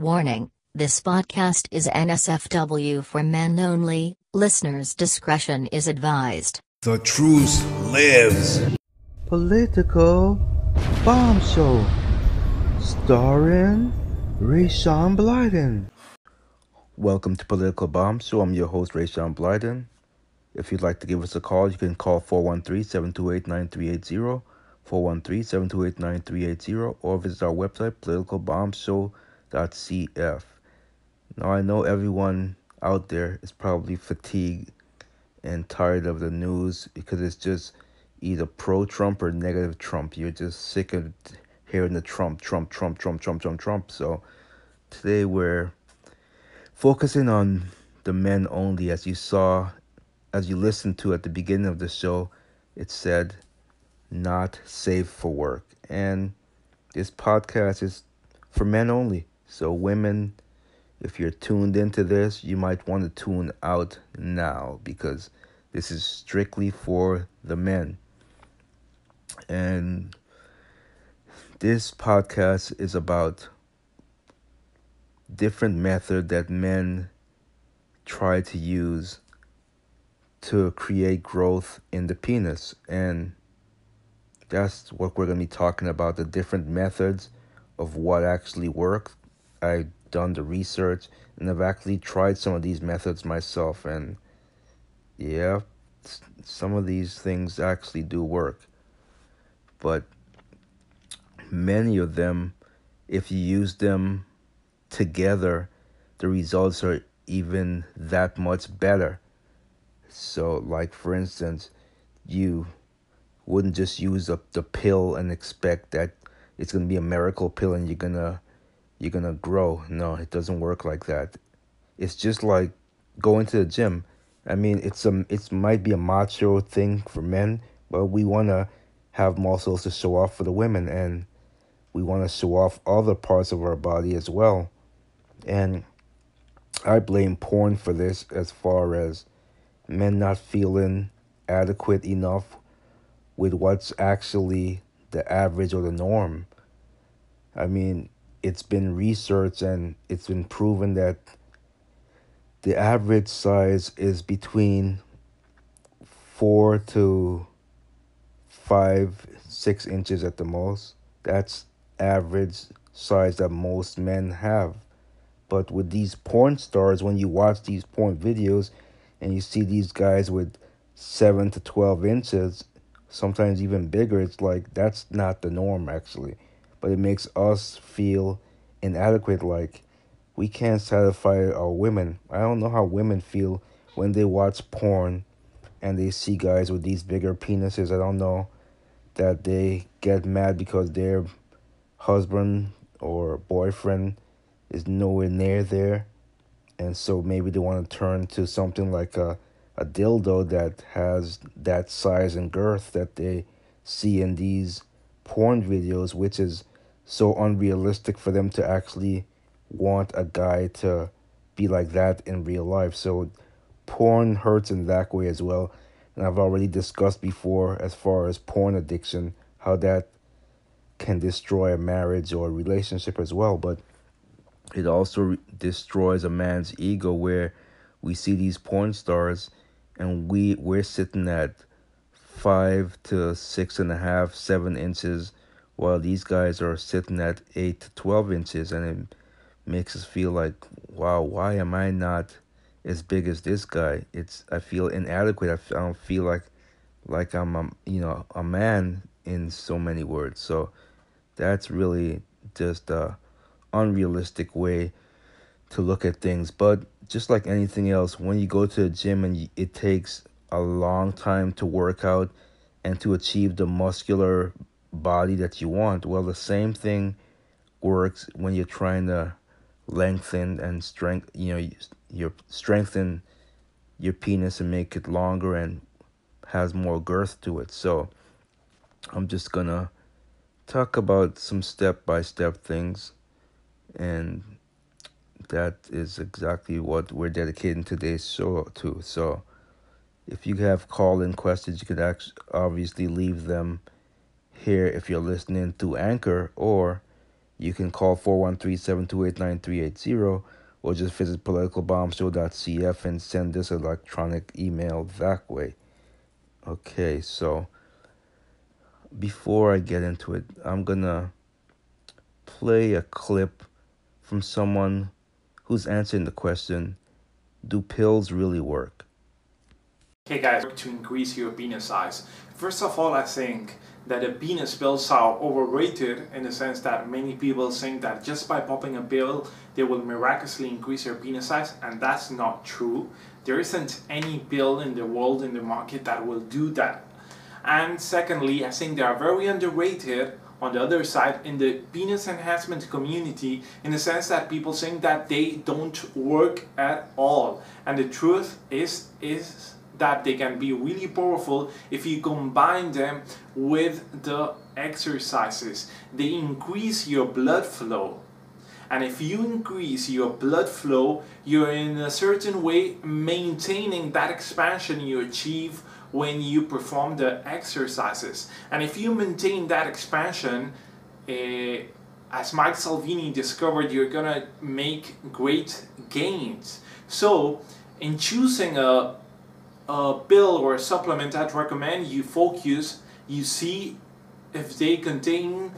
Warning this podcast is NSFW for men only, listeners' discretion is advised. The truth lives. Political Bomb Show, starring Rayshawn Blyden. Welcome to Political Bomb Show. I'm your host, Rayshawn Blyden. If you'd like to give us a call, you can call 413-728-9380, 413-728-9380, or visit our website, politicalbombshow.cf. Now, I know everyone out there is probably fatigued and tired of the news because it's just either pro Trump or negative Trump. You're just sick of hearing the Trump, Trump, Trump, Trump, Trump, Trump, Trump. So today we're focusing on the men only. As you saw, as you listened to at the beginning of the show, it said not safe for work. And this podcast is for men only. So women if you're tuned into this, you might want to tune out now because this is strictly for the men. And this podcast is about different method that men try to use to create growth in the penis and that's what we're going to be talking about the different methods of what actually work i done the research and I've actually tried some of these methods myself and yeah some of these things actually do work. But many of them if you use them together the results are even that much better. So like for instance you wouldn't just use a, the pill and expect that it's going to be a miracle pill and you're going to you're gonna grow. No, it doesn't work like that. It's just like going to the gym. I mean, it's a it might be a macho thing for men, but we wanna have muscles to show off for the women, and we want to show off other parts of our body as well. And I blame porn for this, as far as men not feeling adequate enough with what's actually the average or the norm. I mean, it's been researched and it's been proven that the average size is between four to five, six inches at the most. That's average size that most men have. But with these porn stars, when you watch these porn videos and you see these guys with seven to 12 inches, sometimes even bigger, it's like that's not the norm actually but it makes us feel inadequate like we can't satisfy our women. I don't know how women feel when they watch porn and they see guys with these bigger penises. I don't know that they get mad because their husband or boyfriend is nowhere near there. And so maybe they want to turn to something like a, a dildo that has that size and girth that they see in these porn videos, which is so unrealistic for them to actually want a guy to be like that in real life. So porn hurts in that way as well. And I've already discussed before as far as porn addiction, how that can destroy a marriage or a relationship as well. But it also destroys a man's ego where we see these porn stars and we we're sitting at five to six and a half, seven inches while these guys are sitting at 8 to 12 inches and it makes us feel like wow why am i not as big as this guy? It's i feel inadequate. I, don't feel like like i'm a, you know a man in so many words. So that's really just a unrealistic way to look at things. But just like anything else when you go to the gym and it takes a long time to work out and to achieve the muscular body that you want. Well, the same thing works when you're trying to lengthen and strength, you know, you strengthen your penis and make it longer and has more girth to it. So I'm just gonna talk about some step by step things and that is exactly what we're dedicating today's show to. So if you have call in questions you could actually obviously leave them here if you're listening through Anchor, or You can call 413-728-9380 or just visit politicalbombshow.cf and send an electronic email that way. Okay, so before I get into it, I'm gonna play a clip from someone who's answering the question Do pills really work? Okay, guys, to increase your penis size. First of all, I think that the penis pills are overrated in the sense that many people think that just by popping a pill they will miraculously increase your penis size, and that's not true. There isn't any pill in the world in the market that will do that. And secondly, I think they are very underrated on the other side in the penis enhancement community in the sense that people think that they don't work at all. And the truth is is that they can be really powerful if you combine them with the exercises. They increase your blood flow. And if you increase your blood flow, you're in a certain way maintaining that expansion you achieve when you perform the exercises. And if you maintain that expansion, uh, as Mike Salvini discovered, you're gonna make great gains. So, in choosing a, a pill or a supplement, I'd recommend you focus, you see if they contain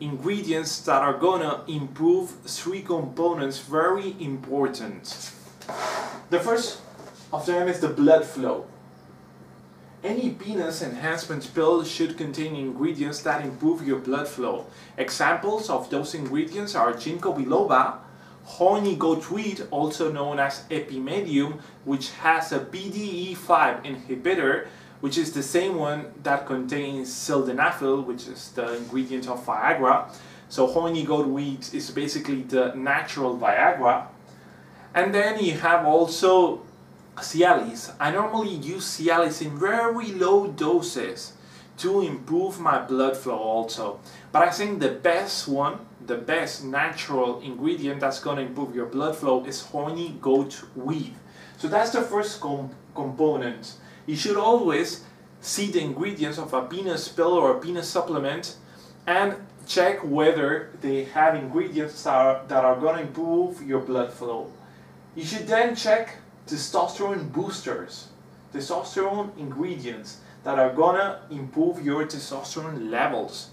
ingredients that are gonna improve three components very important. The first of them is the blood flow. Any penis enhancement pill should contain ingredients that improve your blood flow. Examples of those ingredients are ginkgo biloba, horny goatweed, also known as epimedium, which has a PDE5 inhibitor, which is the same one that contains sildenafil, which is the ingredient of Viagra. So horny goatweed is basically the natural Viagra. And then you have also Cialis. I normally use Cialis in very low doses to improve my blood flow also. But I think the best one, the best natural ingredient that's going to improve your blood flow is horny goat weed. So that's the first com component. You should always see the ingredients of a penis pill or a penis supplement and check whether they have ingredients that are, that are going to improve your blood flow. You should then check testosterone boosters, testosterone ingredients that are gonna improve your testosterone levels.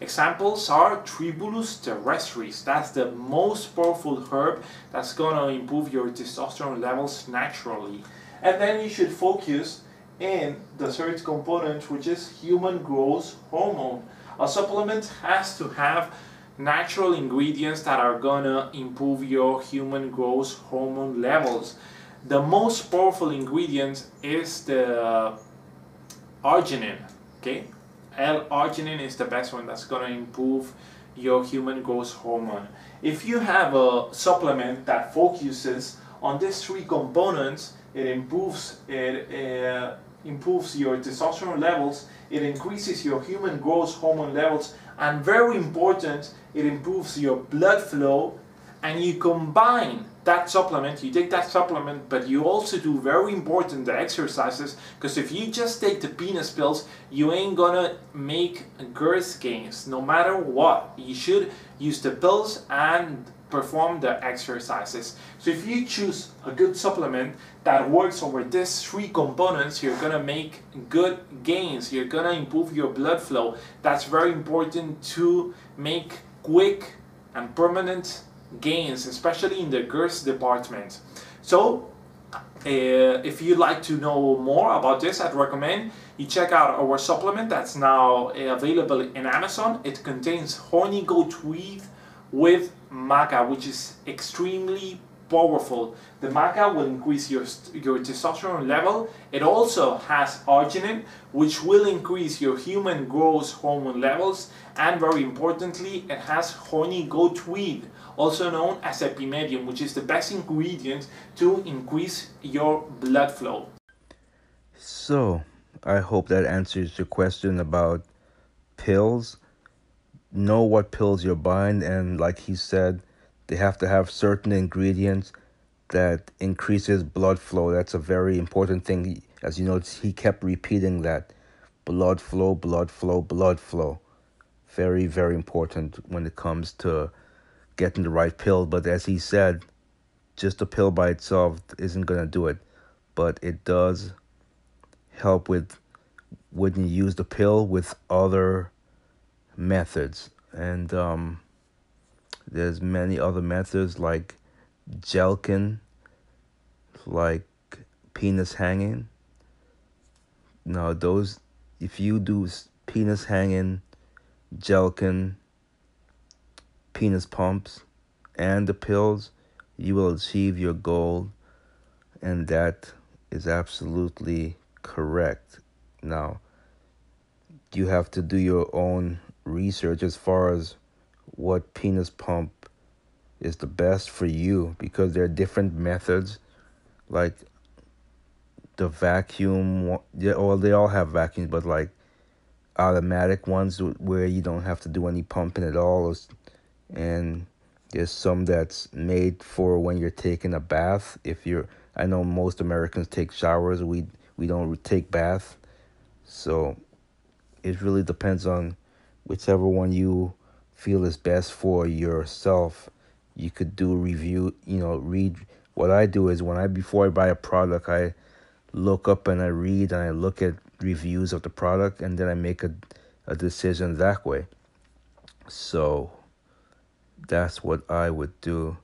Examples are Tribulus terrestris, that's the most powerful herb that's gonna improve your testosterone levels naturally. And then you should focus in the third component, which is human growth hormone. A supplement has to have natural ingredients that are gonna improve your human growth hormone levels. The most powerful ingredient is the arginine, okay? L-arginine is the best one that's gonna improve your human growth hormone. If you have a supplement that focuses on these three components, it improves it uh, improves your testosterone levels, it increases your human growth hormone levels, and very important, it improves your blood flow, and you combine that supplement, you take that supplement, but you also do very important exercises because if you just take the penis pills, you ain't gonna make girth gains no matter what. You should use the pills and perform the exercises. So if you choose a good supplement that works over these three components, you're gonna make good gains. You're gonna improve your blood flow. That's very important to make quick and permanent gains, especially in the girth department. So, uh, if you'd like to know more about this, I'd recommend you check out our supplement that's now available in Amazon. It contains horny goat weed with maca, which is extremely powerful. The maca will increase your, your testosterone level. It also has arginine, which will increase your human growth hormone levels. And very importantly, it has horny goat weed, also known as epimedium, which is the best ingredient to increase your blood flow. So, I hope that answers your question about pills. Know what pills you're buying, and like he said, they have to have certain ingredients that increases blood flow. That's a very important thing. As you know, he kept repeating that blood flow, blood flow, blood flow. Very, very important when it comes to getting the right pill. But as he said, just a pill by itself isn't gonna do it, but it does help with when you use the pill with other methods and um, there's many other methods like jelqin like penis hanging. Now those if you do penis hanging jelqin penis pumps and the pills you will achieve your goal and that is absolutely correct. Now you have to do your own research as far as what penis pump is the best for you because there are different methods like the vacuum yeah well they all have vacuums but like automatic ones where you don't have to do any pumping at all and there's some that's made for when you're taking a bath. If you're i know most americans take showers we we don't take bath. So it really depends on whichever one you feel is best for yourself. You could do review you know read. What i do is when i before i buy a product i look up and i read and i look at reviews of the product and then i make a, a decision that way. So that's what i would do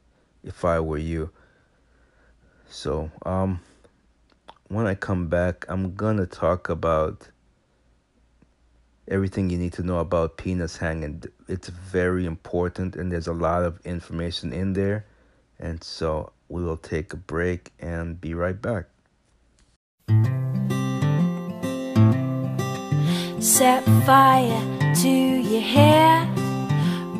if i were you. So um when i come back i'm gonna talk about everything you need to know about penis hanging. It's very important, and there's a lot of information in there. And so we will take a break and be right back. Set fire to your hair,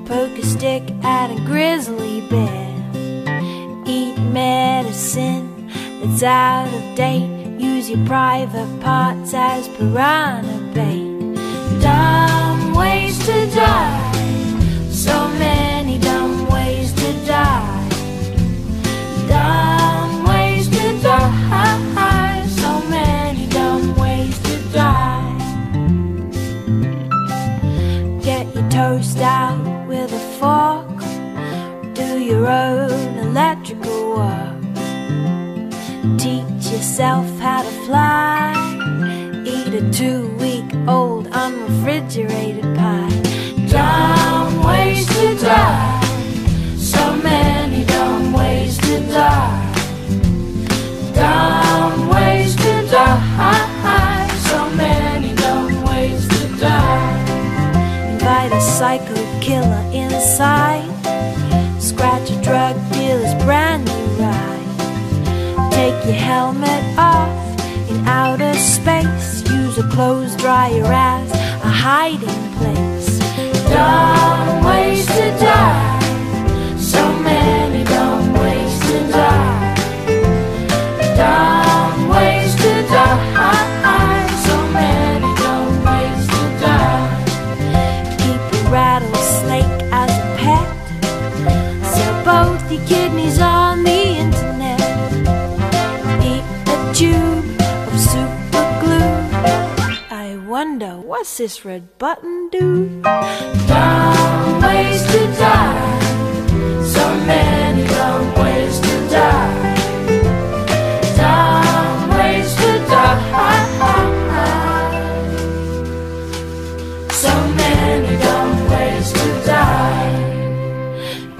poke a stick at a grizzly bear, eat medicine that's out of date, use your private parts as piranha bait dumb ways to die. So many dumb ways to die. Dumb ways to die. So many dumb ways to die. Get your toast out with a fork. Do your own electrical work. Teach yourself how to fly. A two week old unrefrigerated pie. Dumb ways to die. So many dumb ways to die. Dumb ways to die. So many dumb ways to die. Invite a psycho killer inside. Scratch a drug dealer's brand new ride. Take your helmet off in outer space. Use a clothes dryer as a hiding place. Dumb ways to die. So many dumb ways to die. Dumb ways to die. So many dumb ways to die. Keep a rattlesnake as a pet. Sell both your kidneys on wonder what's this red button do? Dumb ways to die. So many dumb ways to die. Dumb ways to die. So many dumb ways to die.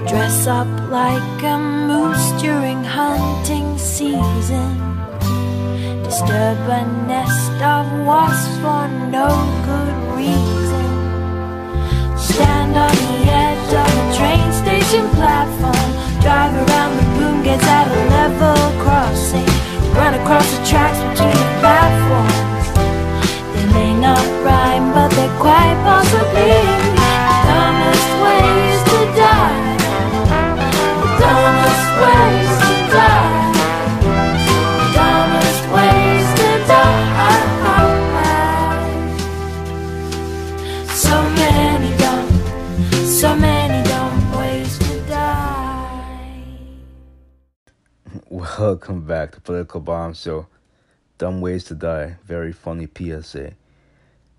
Dress up like a moose during hunting season. Disturb a nest of wasps for no good reason. Stand on the edge of a train station platform. Drive around the boom gates at a level crossing. Run across the tracks between the platforms. They may not rhyme, but they're quite possibly the dumbest ways to die. The dumbest ways Welcome back to Political Bomb Show. Dumb Ways to Die. Very funny PSA.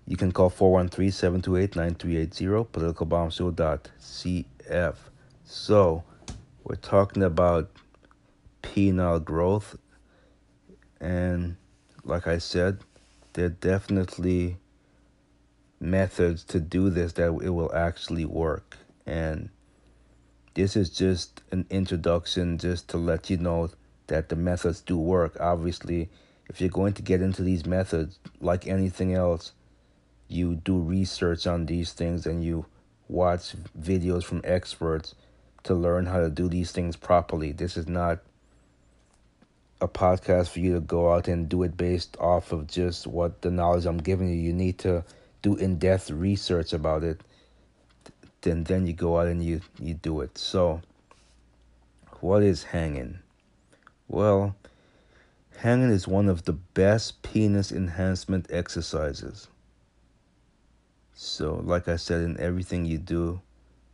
You can call 413 728 9380, politicalbombshow.cf. So, we're talking about penile growth, and like I said, there are definitely methods to do this that it will actually work. And this is just an introduction just to let you know that the methods do work. Obviously, if you're going to get into these methods, like anything else, you do research on these things and you watch videos from experts to learn how to do these things properly. This is not a podcast for you to go out and do it based off of just what the knowledge I'm giving you. You need to do in-depth research about it. Then then you go out and you you do it. So what is hanging? Well, hanging is one of the best penis enhancement exercises. So, like I said, in everything you do,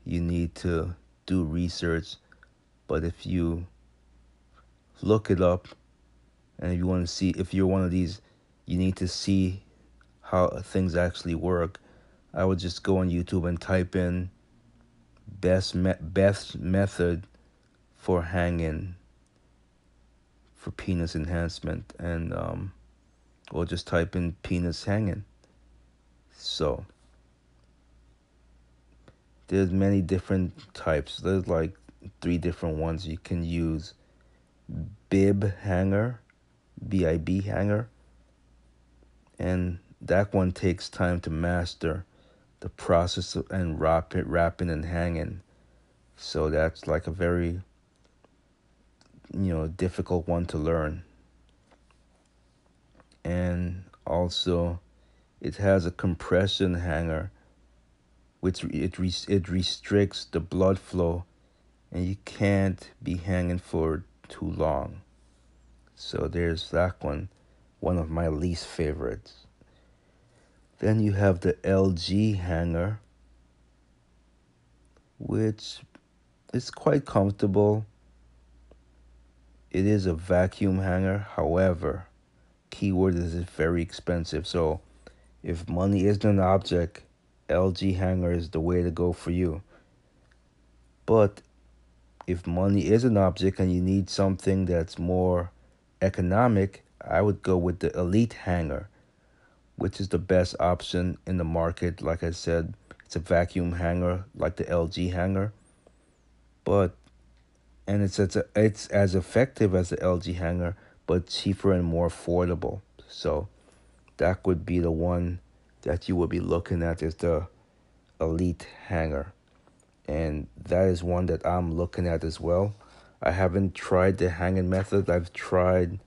you need to do research. But if you look it up and if you want to see, if you're one of these, you need to see how things actually work. I would just go on YouTube and type in best me- best method for hanging for penis enhancement and um or just type in penis hanging. So there's many different types. There's like three different ones you can use. Bib hanger, B I B hanger. And that one takes time to master the process of, and wrapping, wrapping and hanging. So that's like a very you know difficult one to learn. And also it has a compression hanger which it it restricts the blood flow, and you can't be hanging for too long. So there's that one, one of my least favorites. Then you have the LG hanger, which is quite comfortable. It is a vacuum hanger, however, keyword is very expensive. So if money isn't an object, LG hanger is the way to go for you. But if money is an object and you need something that's more economic, I would go with the Elite hanger, which is the best option in the market. Like I said, it's a vacuum hanger like the LG hanger. But and it's it's, a, it's as effective as the LG hanger, but cheaper and more affordable. So that would be the one that you would be looking at is the Elite Hanger. And that is one that I'm looking at as well. I haven't tried the hanging method. I've tried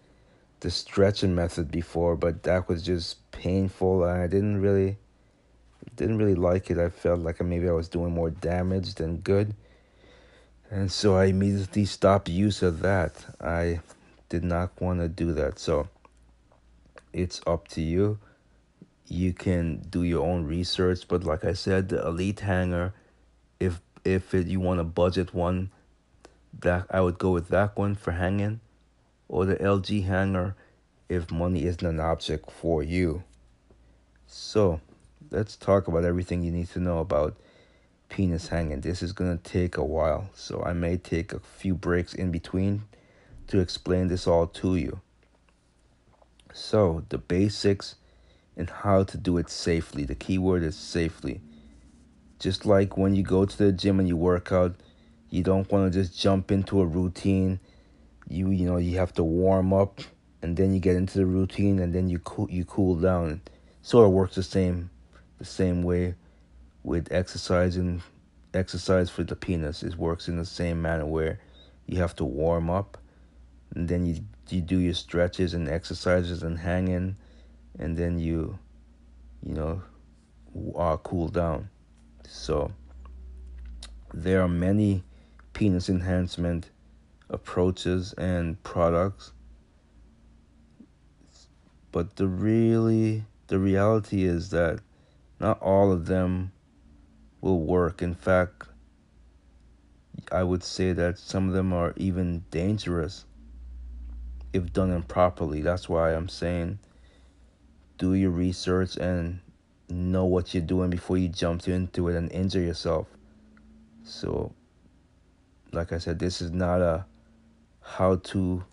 the stretching method before, but that was just painful I didn't really didn't really like it. I felt like maybe I was doing more damage than good. And so I immediately stopped use of that. I did not want to do that. So it's up to you you can do your own research but like i said the elite hanger if if it, you want a budget one that i would go with that one for hanging or the lg hanger if money isn't an object for you so let's talk about everything you need to know about penis hanging this is to take a while so i may take a few breaks in between to explain this all to you so the basics and how to do it safely. The key word is safely. Just like when you go to the gym and you work out, you don't want to just jump into a routine. You you know you have to warm up and then you get into the routine and then you cool you cool down. sort of works the same the same way with exercising exercise for the penis. It works in the same manner where you have to warm up and then you you do your stretches and exercises and hanging and then you you know uh, cool down so there are many penis enhancement approaches and products but the really the reality is that not all of them will work in fact i would say that some of them are even dangerous if done improperly that's why i'm saying do your research and know what you're doing before you jump into it and injure yourself. So like I said, this is not a how to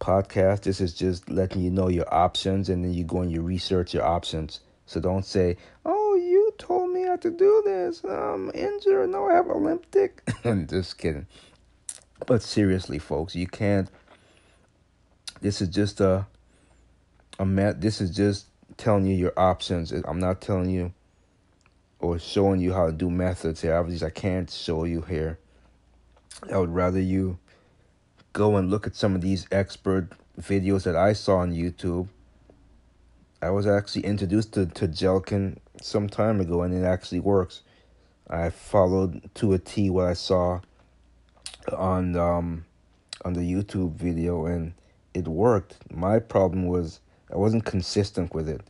podcast. This is just letting you know your options and then you go and you research your options. So don't say, oh, how to do this. I'm injured. No, I have a limp dick. just kidding. But seriously, folks, you can't. This is just a, a met. This is just telling you your options. I'm not telling you or showing you how to do methods here. Obviously, I can't show you here. I would rather you go and look at some of these expert videos that I saw on YouTube. I was actually introduced to, to some time ago and it actually works. I followed to a T what I saw on um on the YouTube video and it worked. My problem was I wasn't consistent with it.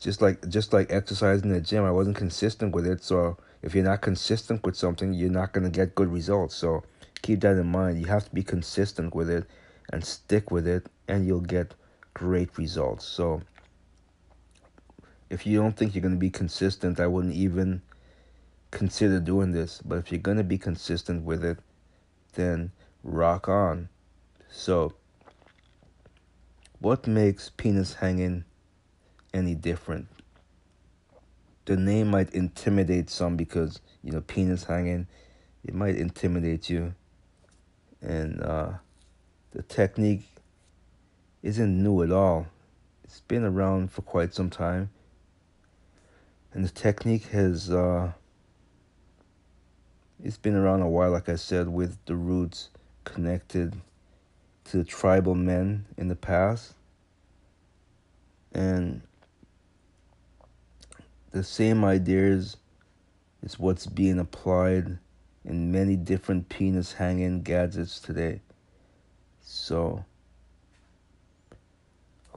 Just like just like exercising in the gym, I wasn't consistent with it. So if you're not consistent with something, you're not gonna get good results. So keep that in mind. You have to be consistent with it and stick with it, and you'll get great results. So, if you don't think you're going to be consistent, I wouldn't even consider doing this. But if you're going to be consistent with it, then rock on. So, what makes penis hanging any different? The name might intimidate some because, you know, penis hanging, it might intimidate you and uh, the technique isn't new at all. It's been around for quite some time, and the technique has uh, it's been around a while. Like I said, with the roots connected to tribal men in the past, and the same ideas is what's being applied in many different penis hanging gadgets today. So,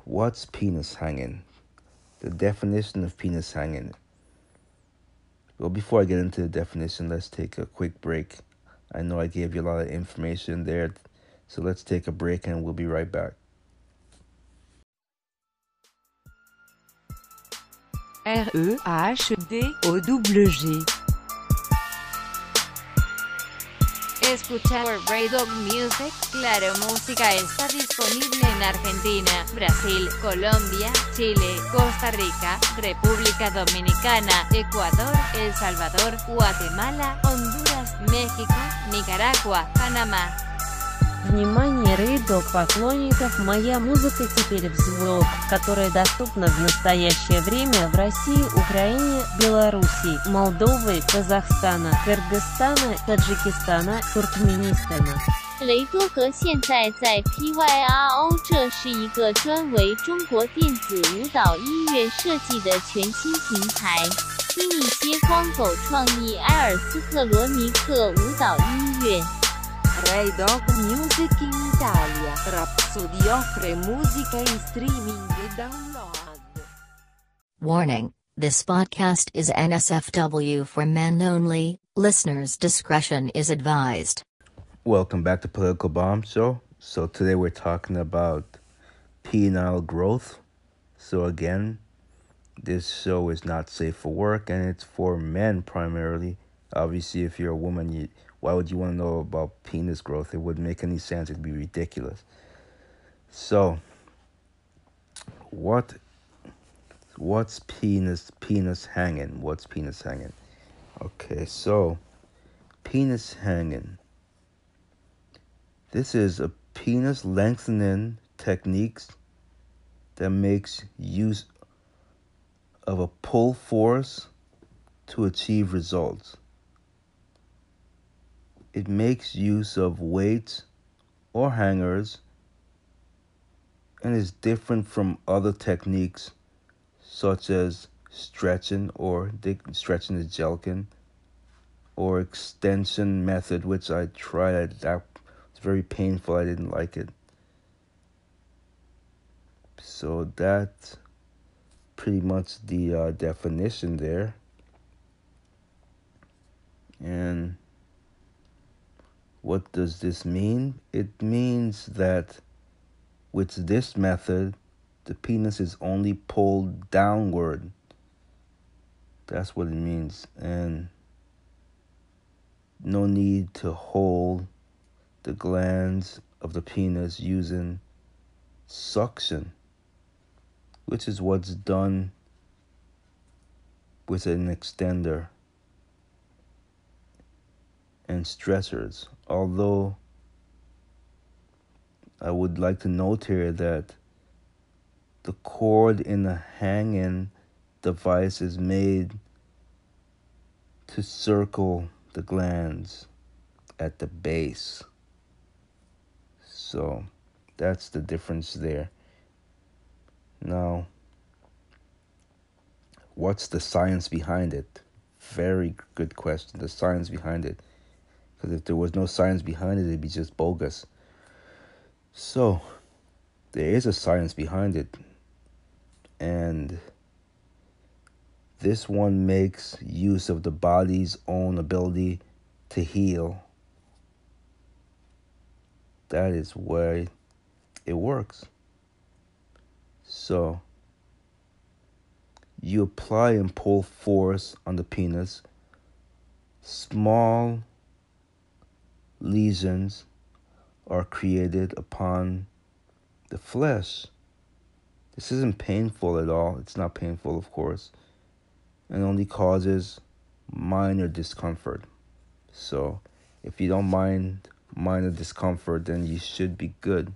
what's penis hanging? The definition of penis hanging. Well, before I get into the definition, let's take a quick break. I know I gave you a lot of information there, so let's take a break and we'll be right back. R E H D O W G Escucha Ray Dog Music, Claro Música está disponible en Argentina, Brasil, Colombia, Chile, Costa Rica, República Dominicana, Ecuador, El Salvador, Guatemala, Honduras, México, Nicaragua, Panamá. Внимание рейдог поклонников, моя музыка теперь в звук, которая доступна в настоящее время в России, Украине, Белоруссии, Молдовы, Казахстана, Кыргызстана, Таджикистана, Туркменистана. 雷多格现在在 PYRO，这是一个专为中国电子舞蹈音乐设计的全新平台。听一些光狗创意埃尔斯特罗尼克舞蹈音乐。 Ray Dog Music in Italia. Rhapsody offre musica in streaming e download. Warning this podcast is NSFW for men only, listeners' discretion is advised. Welcome back to Political Bomb Show. So today we're talking about penile growth. So again, this show is not safe for work and it's for men primarily. Obviously, if you're a woman, you why would you want to know about penis growth? It wouldn't make any sense. It'd be ridiculous. So, what what's penis penis hanging? What's penis hanging? Okay, so penis hanging. This is a penis lengthening techniques that makes use of a pull force to achieve results. It makes use of weights or hangers and is different from other techniques such as stretching or stretching the jelkin or extension method which I tried. That was very painful. I didn't like it. So that's pretty much the uh, definition there. And what does this mean? It means that with this method, the penis is only pulled downward. That's what it means. And no need to hold the glands of the penis using suction, which is what's done with an extender and stressors. Although I would like to note here that the cord in the hanging device is made to circle the glands at the base. So that's the difference there. Now, what's the science behind it? Very good question. The science behind it. Because if there was no science behind it, it'd be just bogus. So, there is a science behind it. And this one makes use of the body's own ability to heal. That is why it works. So, you apply and pull force on the penis. Small lesions are created upon the flesh. This isn't painful at all. It's not painful, of course and only causes minor discomfort. So, if you don't mind minor discomfort, then you should be good.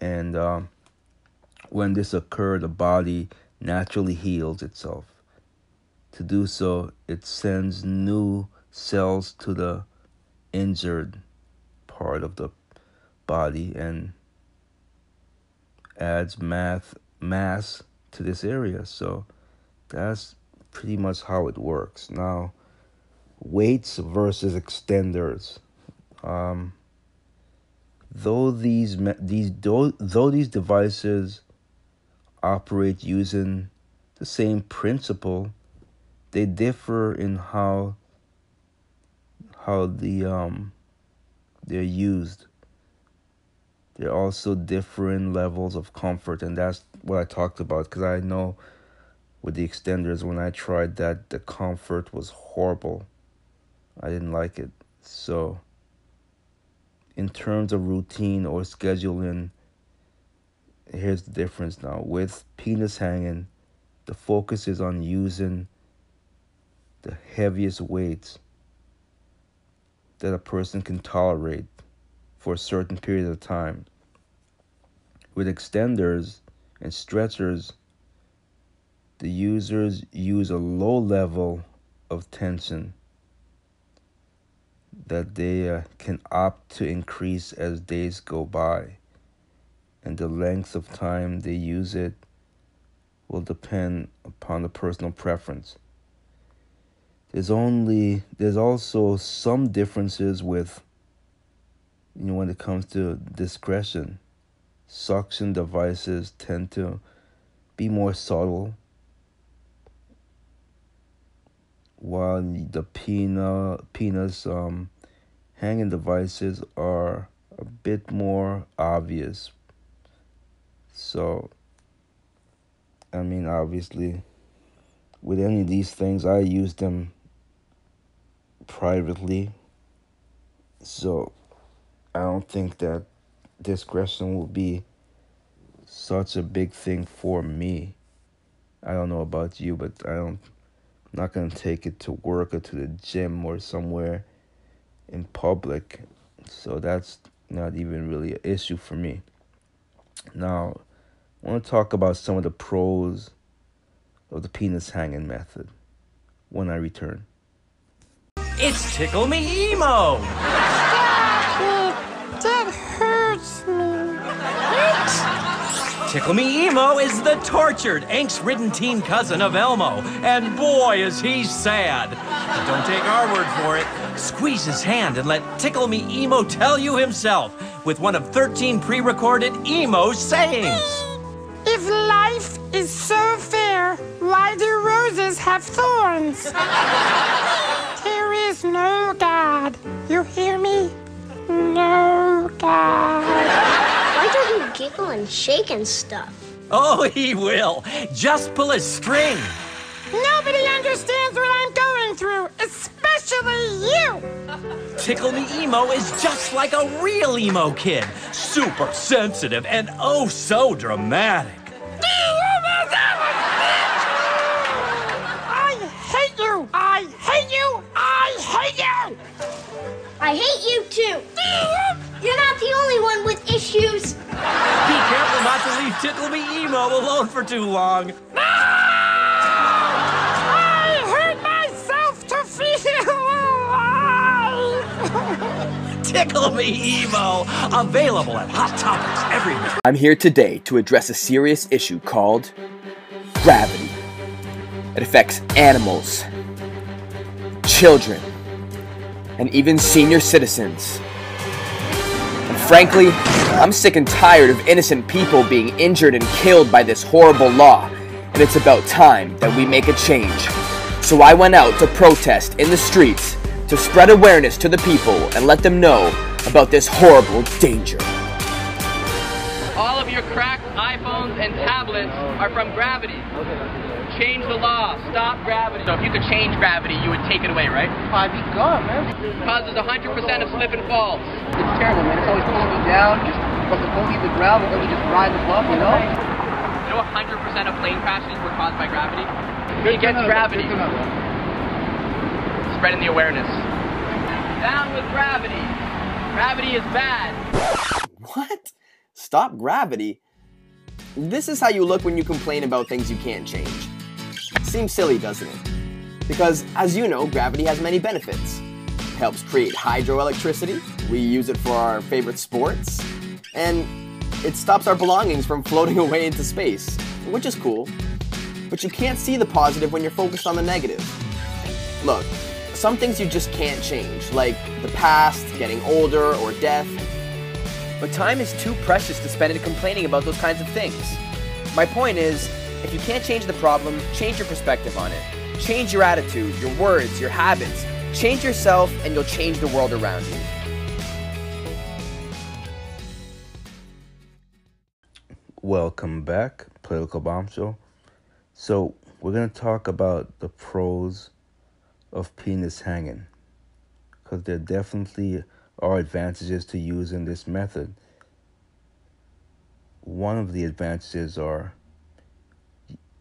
And um, when this occurs, the body naturally heals itself. To do so, it sends new cells to the injured part of the body and adds math mass to this area. So that's pretty much how it works. Now, weights versus extenders. Um, though these these though, though these devices operate using the same principle, they differ in how how the um they're used. They're also different levels of comfort, and that's what I talked about because I know with the extenders when I tried that the comfort was horrible. I didn't like it. So in terms of routine or scheduling, here's the difference now. With penis hanging, the focus is on using the heaviest weights that a person can tolerate for a certain period of time. With extenders and stretchers, the users use a low level of tension that they uh, can opt to increase as days go by, and the length of time they use it will depend upon the personal preference. There's only there's also some differences with you know when it comes to discretion. Suction devices tend to be more subtle while the pena, penis um, hanging devices are a bit more obvious. So, I mean, obviously, with any of these things, I use them privately. So, I don't think that discretion will be such a big thing for me. I don't know about you, but I don't I'm not to take it to work or to the gym or somewhere in public. So that's not even really an issue for me. Now, I want to talk about some of the pros of the penis hanging method when I return. It's Tickle Me Emo! Stop it! That hurts me. What? Tickle Me Emo is the tortured, angst ridden teen cousin of Elmo, and boy, is he sad. But don't take our word for it. Squeeze his hand and let Tickle Me Emo tell you himself with one of 13 pre recorded emo sayings. If life is so fair, why do roses have thorns? there is no God. You hear me? No God. Why don't he giggle and shake and stuff? Oh, he will. Just pull a string. Nobody understands what I'm going through, especially you. Tickle Me Emo is just like a real emo kid. Super sensitive and oh so dramatic. I hate you. I hate you. I hate you. I hate you too. You're not the only one with issues. Be careful not to leave Tickle Me Emo alone for too long. No! I hurt myself to feel alive. Tickle Me Emo, available at Hot Topics everywhere. I'm here today to address a serious issue called gravity. It affects animals, children, and even senior citizens. And frankly, I'm sick and tired of innocent people being injured and killed by this horrible law, and it's about time that we make a change. So I went out to protest in the streets to spread awareness to the people and let them know about this horrible danger. All of your cracked iPhones and tablets are from gravity. Change the law. Stop gravity. So if you could change gravity, you would take it away, right? I'd be gone, man. Causes 100% of slip and falls. It's terrible, man. It's always pulling me down. Just from the won't leave the ground, but let me just ride the bump, you know? You know 100% of plane crashes were caused by gravity? Good against gravity. Spreading the awareness. Down with gravity. Gravity is bad. What? Stop gravity? This is how you look when you complain about things you can't change. Seems silly, doesn't it? Because, as you know, gravity has many benefits. It helps create hydroelectricity, we use it for our favorite sports, and it stops our belongings from floating away into space, which is cool. But you can't see the positive when you're focused on the negative. Look, some things you just can't change, like the past, getting older, or death. But time is too precious to spend it complaining about those kinds of things. My point is, if you can't change the problem, change your perspective on it. Change your attitude, your words, your habits. Change yourself, and you'll change the world around you. Welcome back, Political Bomb Show. So, we're going to talk about the pros of penis hanging. Because there definitely are advantages to using this method. One of the advantages are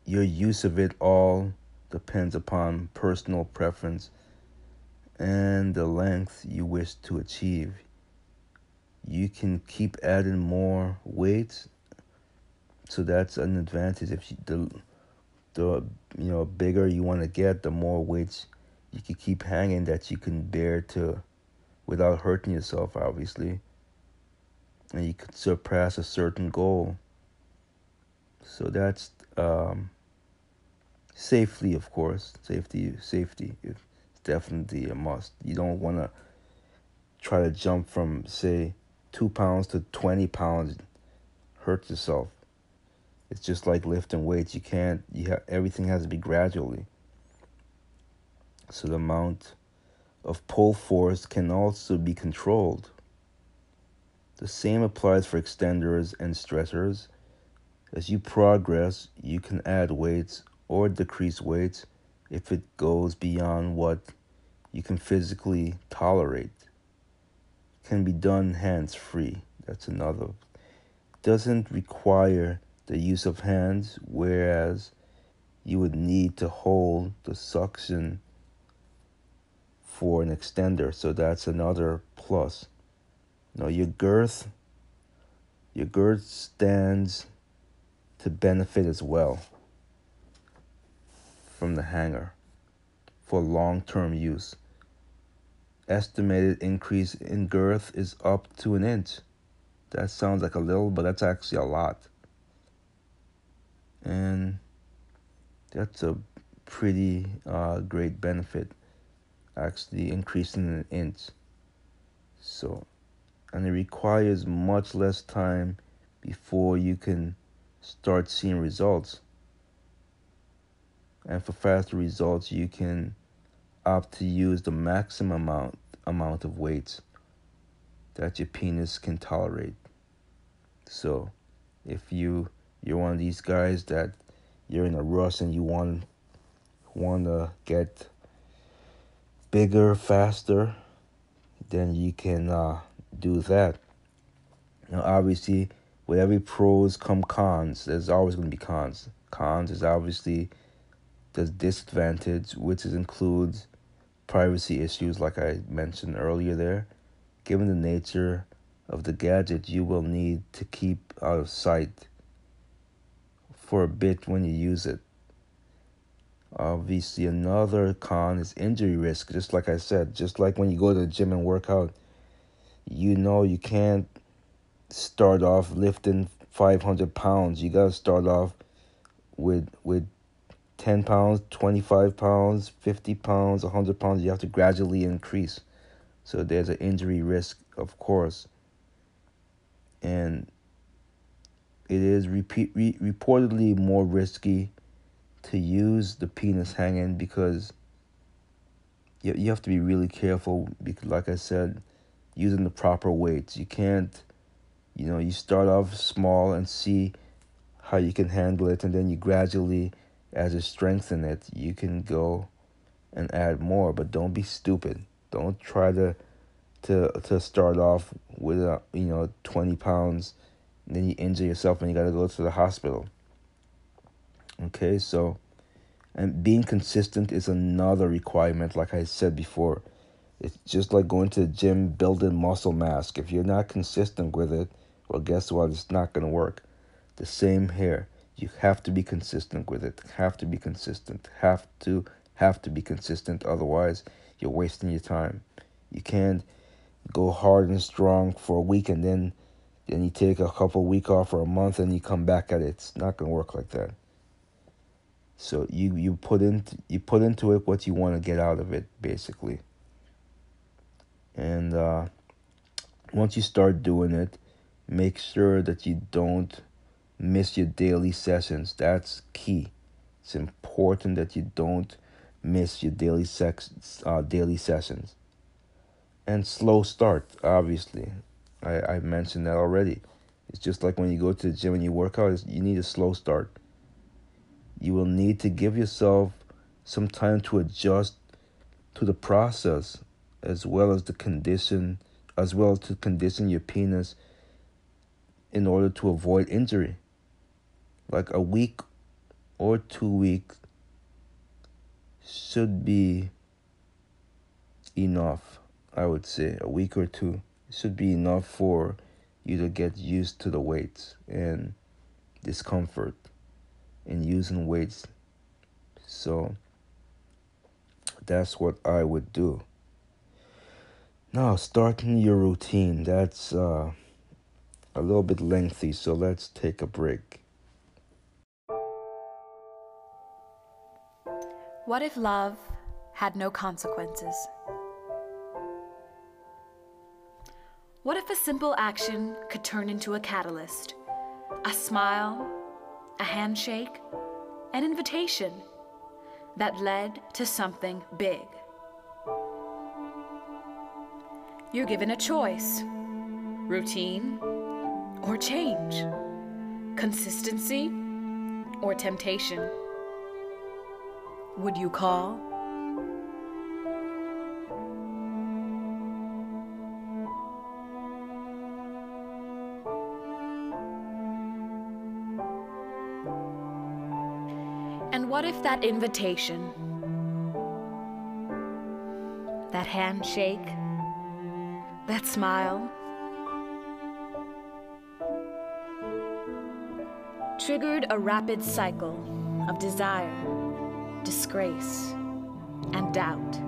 your use of it all depends upon personal preference and the length you wish to achieve. You can keep adding more weight, so that's an advantage. If you, the the you know bigger you want to get, the more weights you can keep hanging that you can bear to without hurting yourself, obviously. And you could surpass a certain goal. So that's um, safely, of course. Safety, safety is definitely a must. You don't want to try to jump from, say, two pounds to 20 pounds, hurt yourself. It's just like lifting weights. You can't, you have, everything has to be gradually. So the amount of pull force can also be controlled. The same applies for extenders and stressors. As you progress, you can add weights or decrease weights if it goes beyond what you can physically tolerate. Can be done hands free. That's another. Doesn't require the use of hands, whereas you would need to hold the suction for an extender, so that's another plus. Now your girth, your girth stands to benefit as well from the hanger for long-term use. Estimated increase in girth is up to an inch. That sounds like a little, but that's actually a lot. And that's a pretty uh, great benefit actually increasing an inch. So, and it requires much less time before you can start seeing results. And for faster results, you can opt to use the maximum amount amount of weights that your penis can tolerate. So, if you you're one of these guys that you're in a rush and you want want to get bigger, faster, then you can uh, do that. Now, obviously, with every pros come cons. There's always going to be cons. Cons is obviously the disadvantage, which includes privacy issues, like I mentioned earlier. There, given the nature of the gadget, you will need to keep out of sight for a bit when you use it. Obviously, another con is injury risk. Just like I said, just like when you go to the gym and work out, you know you can't start off lifting 500 pounds. You gotta start off with with 10 pounds, 25 pounds, 50 pounds, 100 pounds. You have to gradually increase. So there's an injury risk, of course. And it is repeat, re- reportedly more risky to use the penis hanging because you, you have to be really careful because like I said using the proper weights you can't you know you start off small and see how you can handle it and then you gradually as you strengthen it you can go and add more but don't be stupid don't try to to to start off with a, you know 20 pounds and then you injure yourself and you got to go to the hospital Okay, so and being consistent is another requirement, like I said before. It's just like going to the gym, building muscle mass. If you're not consistent with it, well, guess what? It's not going to work. The same here. You have to be consistent with it. Have to be consistent. Have to have to be consistent. Otherwise, you're wasting your time. You can't go hard and strong for a week and then then you take a couple week off for a month and you come back at it. It's not going to work like that. So you you put in you put into it what you want to get out of it, basically. And uh, once you start doing it, make sure that you don't miss your daily sessions. That's key. It's important that you don't miss your daily sex uh, daily sessions. And slow start, obviously. I, I mentioned that already. It's just like when you go to the gym and you work out, you need a slow start you will need to give yourself some time to adjust to the process as well as the condition as well to condition your penis in order to avoid injury like a week or two weeks should be enough i would say a week or two should be enough for you to get used to the weights and discomfort in using weights. So that's what I would do. Now, starting your routine, that's uh, a little bit lengthy, so let's take a break. What if love had no consequences? What if a simple action could turn into a catalyst? A smile, a handshake, an invitation that led to something big. You're given a choice routine or change, consistency or temptation. Would you call? And what if that invitation, that handshake, that smile, triggered a rapid cycle of desire, disgrace, and doubt?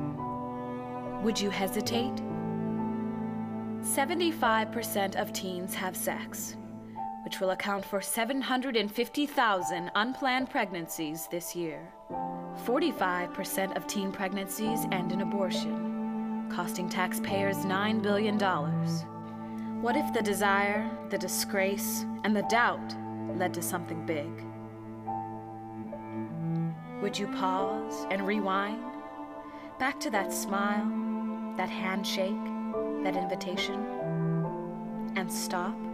Would you hesitate? 75% of teens have sex which will account for 750,000 unplanned pregnancies this year. 45% of teen pregnancies end in abortion, costing taxpayers $9 billion. What if the desire, the disgrace, and the doubt led to something big? Would you pause and rewind? Back to that smile, that handshake, that invitation, and stop?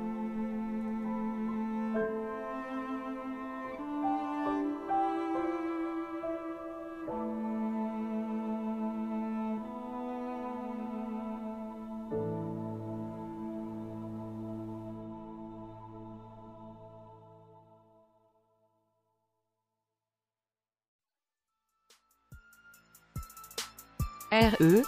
R-E-H-D-O-W-G.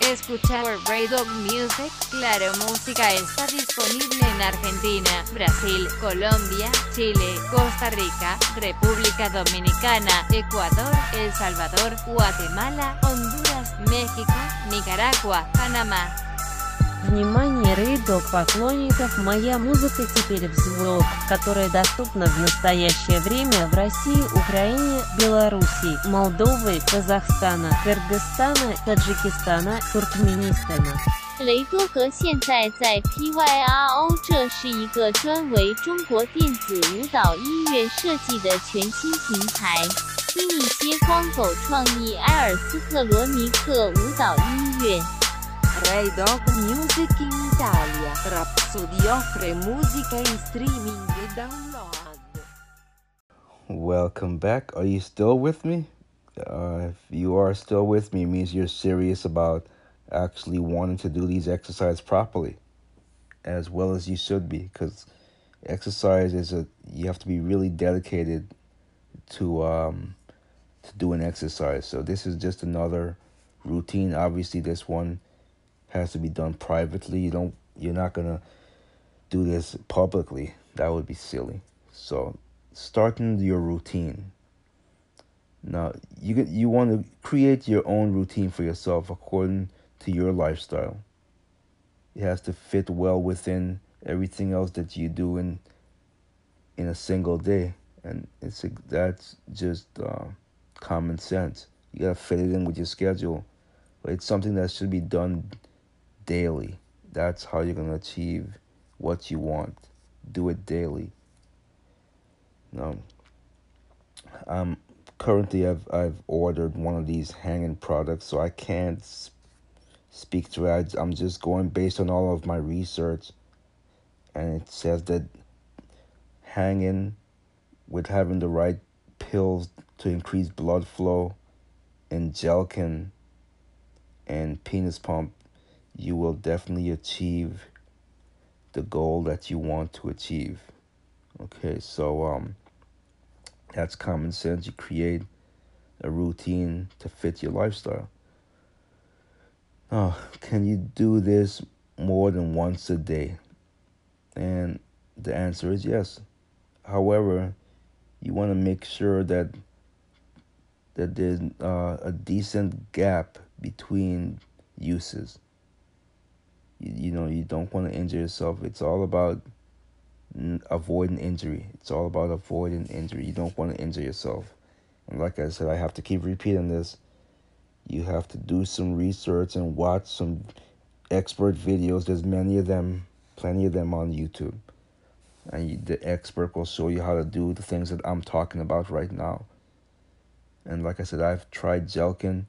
Escucha Ray Dog Music, Claro Música está disponible en Argentina, Brasil, Colombia, Chile, Costa Rica, República Dominicana, Ecuador, El Salvador, Guatemala, Honduras, México, Nicaragua, Panamá. Внимание, рейдог поклонников, моя музыка теперь в звук, которая доступна в настоящее время в России, Украине, Белоруссии, Молдовы, Казахстана, Кыргызстана, Таджикистана, Туркменистана. 雷多格现在在 PYRO，这是一个专为中国电子舞蹈音乐设计的全新平台。听一些光狗创意埃尔斯特罗尼克舞蹈音乐。 Dog Music in Italia. Offre musica in streaming e download. Welcome back. Are you still with me? Uh, if you are still with me, it means you're serious about actually wanting to do these exercises properly, as well as you should be, because exercise is a you have to be really dedicated to um to do an exercise. So this is just another routine. Obviously, this one has to be done privately. You don't you're not gonna do this publicly. That would be silly. So starting your routine. Now you you want to create your own routine for yourself according to your lifestyle. It has to fit well within everything else that you do in in a single day, and it's that's just uh, common sense. You gotta fit it in with your schedule, but it's something that should be done daily. That's how you're gonna achieve what you want. Do it daily. Now, um, currently I've I've ordered one of these hanging products, so I can't speak to it. I'm just going based on all of my research, and it says that hanging with having the right pills to increase blood flow and Jelqing and penis pump, you will definitely achieve the goal that you want to achieve. Okay, so um that's common sense. You create a routine to fit your lifestyle. Now, can you do this more than once a day? And the answer is yes. However, you want to make sure that that there's uh, a decent gap between uses. You, you know, you don't want to injure yourself. It's all about avoiding injury. It's all about avoiding injury. You don't want to injure yourself. And like I said, I have to keep repeating this. You have to do some research and watch some expert videos. There's many of them, plenty of them on YouTube. And you, the expert will show you how to do the things that I'm talking about right now. And like I said, I've tried Jelqing,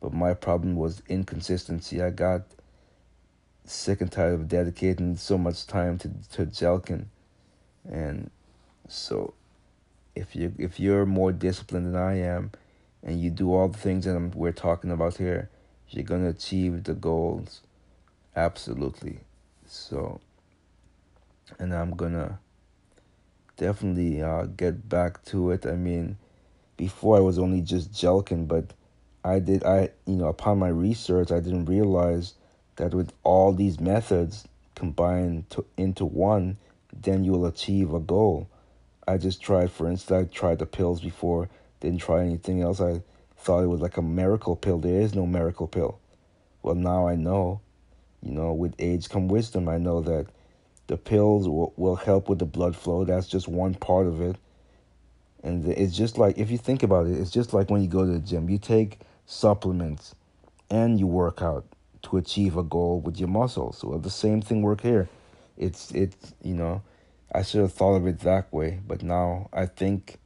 but my problem was inconsistency. I got sick and tired of dedicating so much time to, to Jelqing. And so if you if you're more disciplined than I am and you do all the things that I'm, we're talking about here, you're to achieve the goals absolutely. So and I'm to definitely uh, get back to it. I mean, before I was only just Jelqing, but I did I you know upon my research I didn't realize that with all these methods combined to, into one, then you'll achieve a goal. I just tried, for instance, I tried the pills before, didn't try anything else. I thought it was like a miracle pill. There is no miracle pill. Well, now I know, you know, with age come wisdom. I know that the pills will, will help with the blood flow. That's just one part of it. And it's just like, if you think about it, it's just like when you go to the gym, you take supplements and you work out to achieve a goal with your muscles. Well, the same thing work here. It's, it's, you know, I should have thought of it that way, but now I think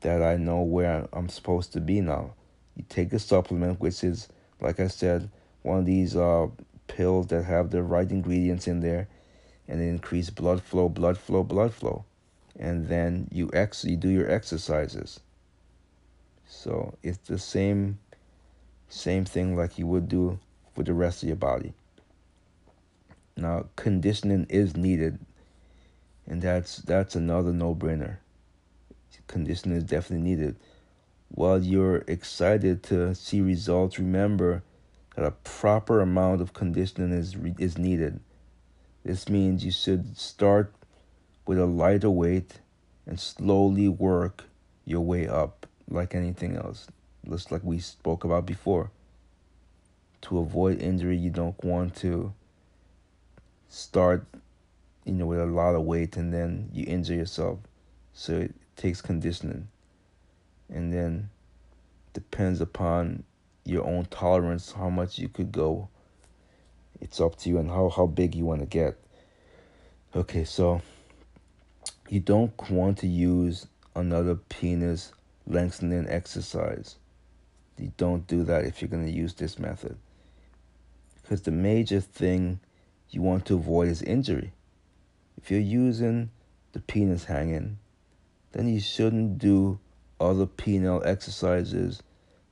that I know where I'm supposed to be now. You take a supplement, which is, like I said, one of these uh, pills that have the right ingredients in there, and increase blood flow, blood flow, blood flow, and then you ex you do your exercises. So it's the same, same thing like you would do for the rest of your body. Now conditioning is needed, and that's that's another no-brainer. Conditioning is definitely needed. While you're excited to see results, remember that a proper amount of conditioning is is needed. This means you should start with a lighter weight and slowly work your way up like anything else. Just like we spoke about before. To avoid injury, you don't want to start you know with a lot of weight and then you injure yourself. So it takes conditioning. And then depends upon your own tolerance how much you could go. It's up to you and how, how big you want to get. Okay, so you don't want to use another penis lengthening exercise. You don't do that if you're going to use this method. Because the major thing you want to avoid is injury. If you're using the penis hanging, then you shouldn't do other penile exercises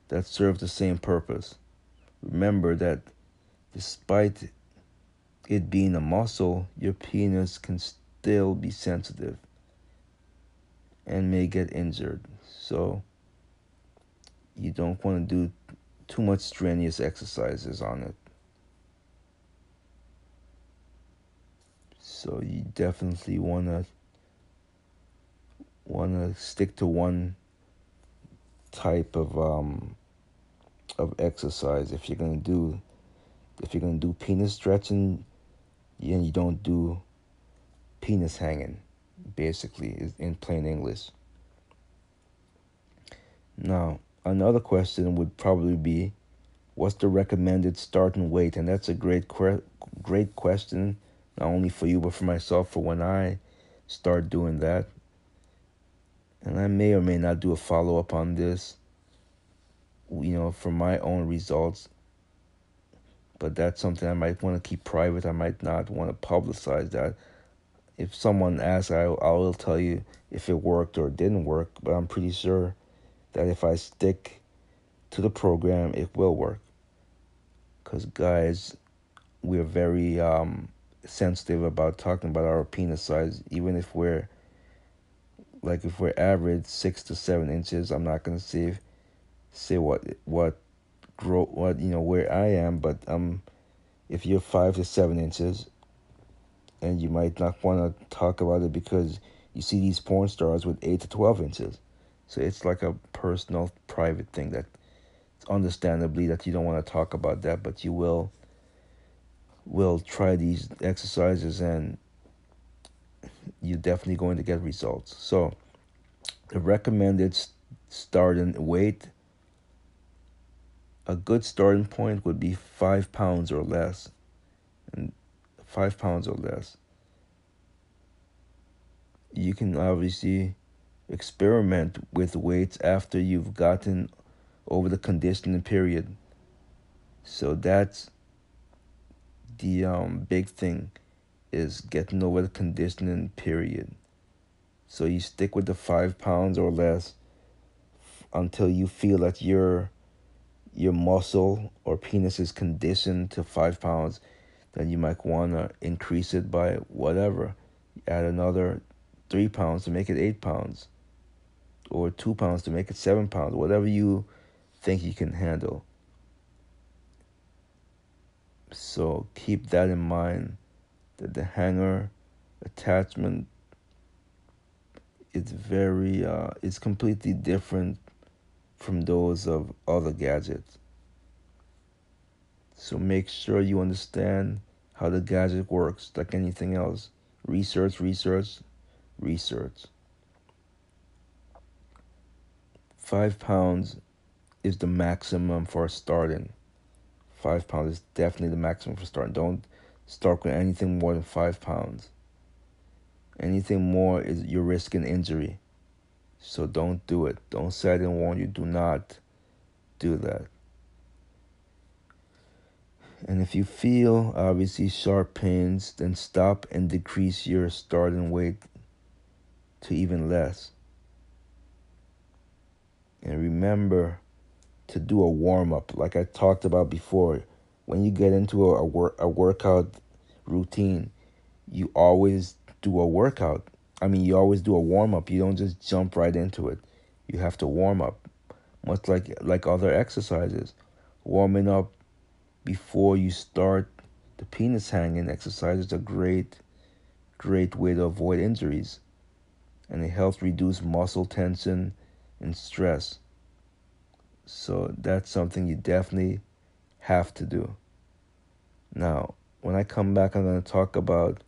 that serve the same purpose. Remember that despite it being a muscle, your penis can still be sensitive and may get injured. So you don't want to do too much strenuous exercises on it. So you definitely want to want to stick to one type of um of exercise. If you're going to do if you're to do penis stretching and you don't do penis hanging basically in plain english. Now another question would probably be what's the recommended starting weight? And that's a great great question not only for you but for myself for when I start doing that. And I may or may not do a follow up on this, you know, for my own results. But that's something I might want to keep private. I might not want to publicize that. If someone asks, I, I will tell you if it worked or didn't work. But I'm pretty sure that if I stick to the program, it will work. Because, guys, we're very um, sensitive about talking about our penis size, even if we're like if we're average six to seven inches. I'm not gonna say say what what grow what you know where I am, but um, if you're five to seven inches, and you might not want to talk about it because you see these porn stars with eight to twelve inches, so it's like a personal, private thing that. It's understandably that you don't want to talk about that, but you will will try these exercises and you're definitely going to get results. So, the recommended starting weight, a good starting point would be five pounds or less. And five pounds or less. You can obviously experiment with weights after you've gotten over the conditioning period. So that's the um, big thing is getting over the conditioning period. So you stick with the five pounds or less until you feel that your your muscle or penis is conditioned to five pounds. Then you might want to increase it by whatever. Add another three pounds to make it eight pounds, or two pounds to make it seven pounds. Whatever you think you can handle. So keep that in mind that the hanger attachment is very uh, it's completely different from those of other gadgets. So make sure you understand how the gadget works like anything else. Research, research, research. Five pounds is the maximum for starting. Five pounds is definitely the maximum for starting. Don't start with anything more than five pounds. Anything more is you're risking injury. So don't do it. Don't say I didn't warn you. Do not do that. And if you feel obviously sharp pains, then stop and decrease your starting weight to even less. And remember to do a warm up, like I talked about before. When you get into a, a work a workout routine, you always do a workout I mean, you always do a warm up. You don't just jump right into it. You have to warm up, much like like other exercises. Warming up before you start the penis hanging exercise is a great, great way to avoid injuries, and it helps reduce muscle tension and stress. So that's something you definitely have to do. Now, when I come back, I'm going to talk about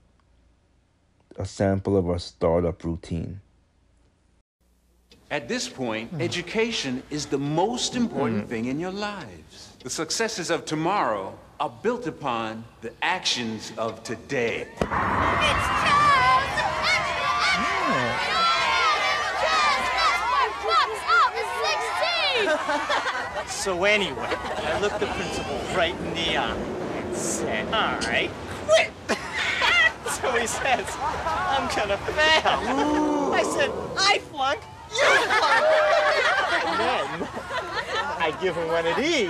a sample of our startup routine. At this point, hmm. education is the most important hmm. thing in your lives. The successes of tomorrow are built upon the actions of today. So anyway, I looked the principal right in the eye and said, all right, quit. so he says, I'm gonna fail. I said, I flunk, you flunk. And then I give him one of these.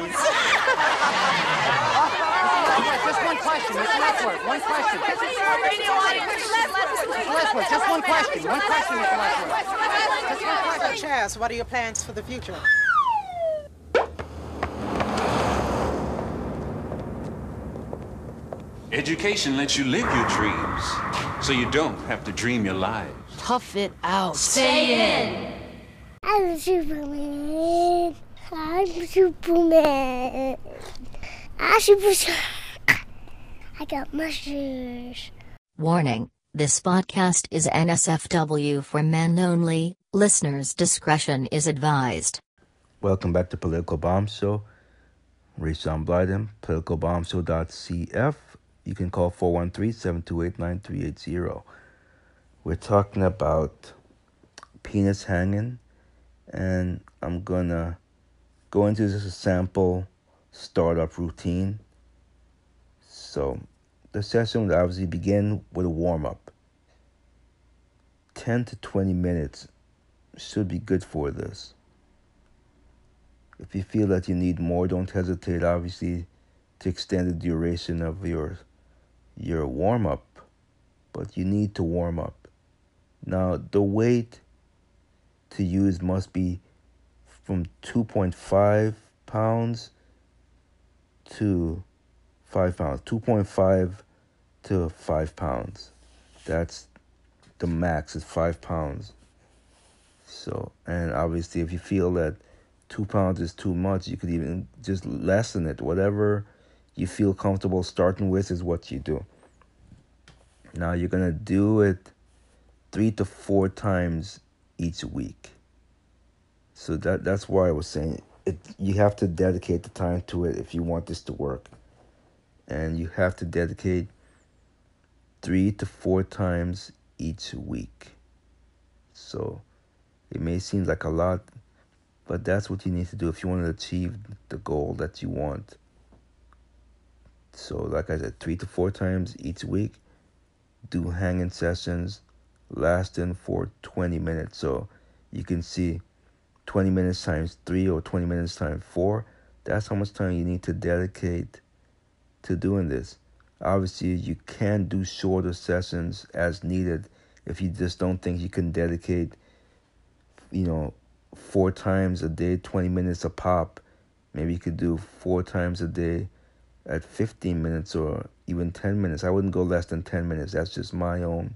Just one question, Mr. Lessworth. One question. Mr. Lessworth, just one question. One question, Mr. Lessworth. Just one question. Chaz, what are your plans for the future? Education lets you live your dreams, so you don't have to dream your lives. Tough it out. Stay in. I'm Superman. I'm Superman. I'm Superman. I got mushrooms. Warning this podcast is NSFW for men only, listeners' discretion is advised. Welcome back to Political Bomb Show. Rayshon Blyden, politicalbombshow.cf. You can call 413-728-9380. We're talking about penis hanging, and I'm gonna go into this sample startup routine. So the session would obviously begin with a warm up. 10 to 20 minutes should be good for this. If you feel that you need more, don't hesitate, obviously, to extend the duration of your your warm up. But you need to warm up. Now, the weight to use must be from 2.5 pounds to 5 pounds. 2.5 to 5 pounds. That's the max is 5 pounds. So, and obviously, if you feel that two pounds is too much, you could even just lessen it. Whatever you feel comfortable starting with is what you do. Now you're gonna do it three to four times each week. So that that's why I was saying it. You have to dedicate the time to it if you want this to work, and you have to dedicate three to four times each week. So it may seem like a lot, but that's what you need to do if you want to achieve the goal that you want. So, like I said, three to four times each week, do hanging sessions lasting for 20 minutes. So, you can see 20 minutes times three or 20 minutes times four. That's how much time you need to dedicate to doing this. Obviously, you can do shorter sessions as needed if you just don't think you can dedicate, you know, four times a day, 20 minutes a pop. Maybe you could do four times a day at 15 minutes or even 10 minutes. I wouldn't go less than 10 minutes. That's just my own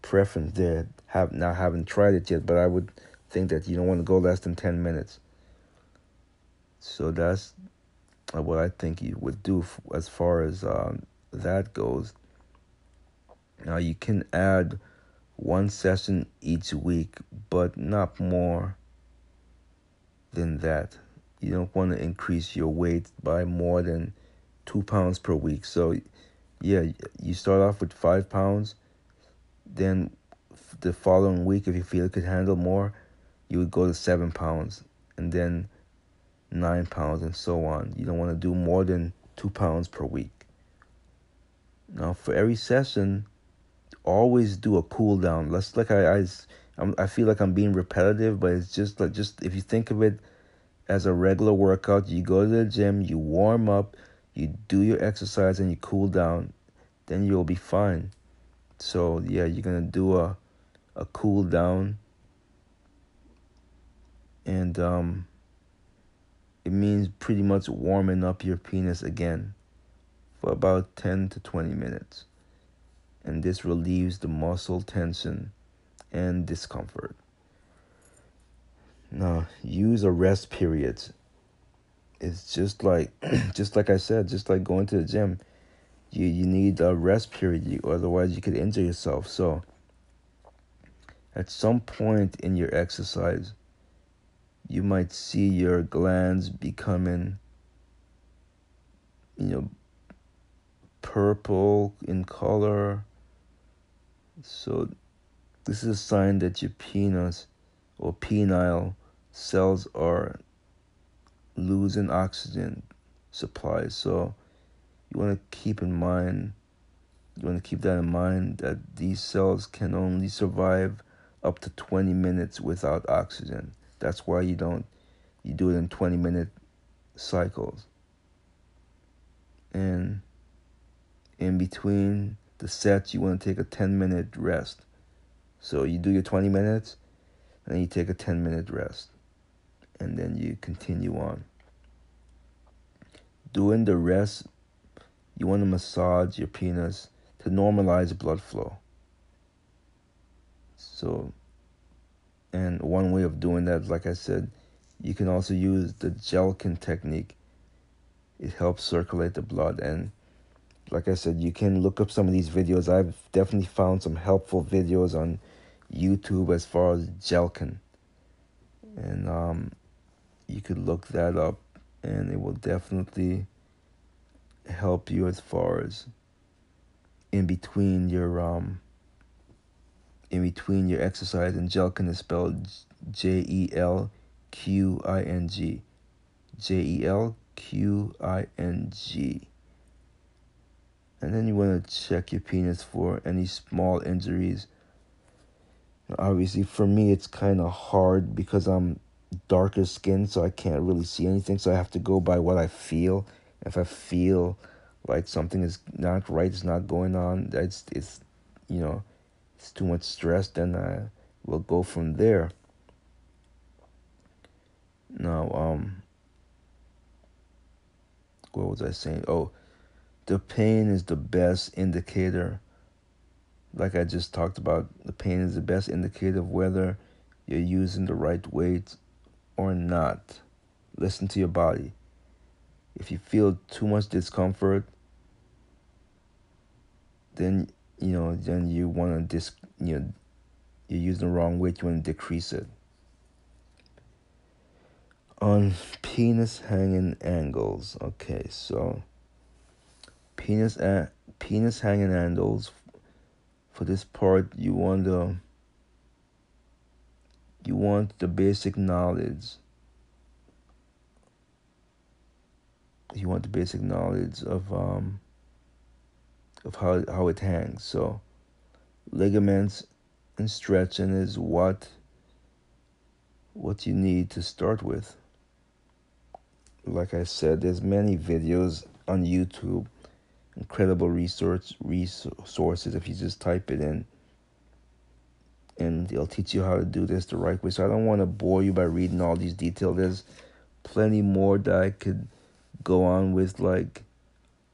preference there. Have not haven't tried it yet, but I would think that you don't want to go less than 10 minutes. So that's what I think you would do as far as um, that goes. Now you can add one session each week, but not more than that. You don't want to increase your weight by more than two pounds per week. So, yeah, you start off with five pounds. Then the following week, if you feel you could handle more, you would go to seven pounds, and then nine pounds, and so on. You don't want to do more than two pounds per week. Now, for every session, always do a cool down. Let's like I I I'm, I feel like I'm being repetitive, but it's just like just if you think of it as a regular workout, you go to the gym, you warm up, you do your exercise, and you cool down, then you'll be fine. So yeah, you're gonna do a a cool down. And um, it means pretty much warming up your penis again for about 10 to 20 minutes. And this relieves the muscle tension and discomfort. Now use a rest periods it's just like just like i said just like going to the gym you you need a rest period otherwise you could injure yourself. So at some point in your exercise you might see your glands becoming you know purple in color. So this is a sign that your penis or penile cells are losing oxygen supply so you want to keep in mind you want to keep that in mind that these cells can only survive up to 20 minutes without oxygen that's why you don't you do it in 20 minute cycles. And in between the sets you want to take a 10 minute rest. So you do your 20 minutes and you take a 10 minute rest. And then you continue on. During the rest, you want to massage your penis to normalize blood flow. So and one way of doing that, like I said, you can also use the Jelqing technique. It helps circulate the blood. And like I said, you can look up some of these videos. I've definitely found some helpful videos on YouTube as far as Jelqing. And um, you could look that up, and it will definitely help you as far as in between your um, in between your exercise, and Jelqing is spelled J E L Q I N G. J E L Q I N G. And then you want to check your penis for any small injuries. Obviously, for me, it's kind of hard because I'm darker skin, so I can't really see anything. So I have to go by what I feel. If I feel like something is not right, it's not going on, that's it's you know it's too much stress, then I will go from there. Now, um, what was I saying? Oh, the pain is the best indicator. Like I just talked about, the pain is the best indicator of whether you're using the right weight or not. Listen to your body. If you feel too much discomfort, then you know, then you want to dis, you know, you're using the wrong weight. You want to decrease it. On penis hanging angles. Okay, so penis a- penis hanging angles. For this part, you want the you want the basic knowledge. You want the basic knowledge of um of how, how it hangs. So ligaments and stretching is what what you need to start with. Like I said, there's many videos on YouTube, incredible resource resources if you just type it in. And they'll teach you how to do this the right way. So I don't want to bore you by reading all these details. There's plenty more that I could go on with like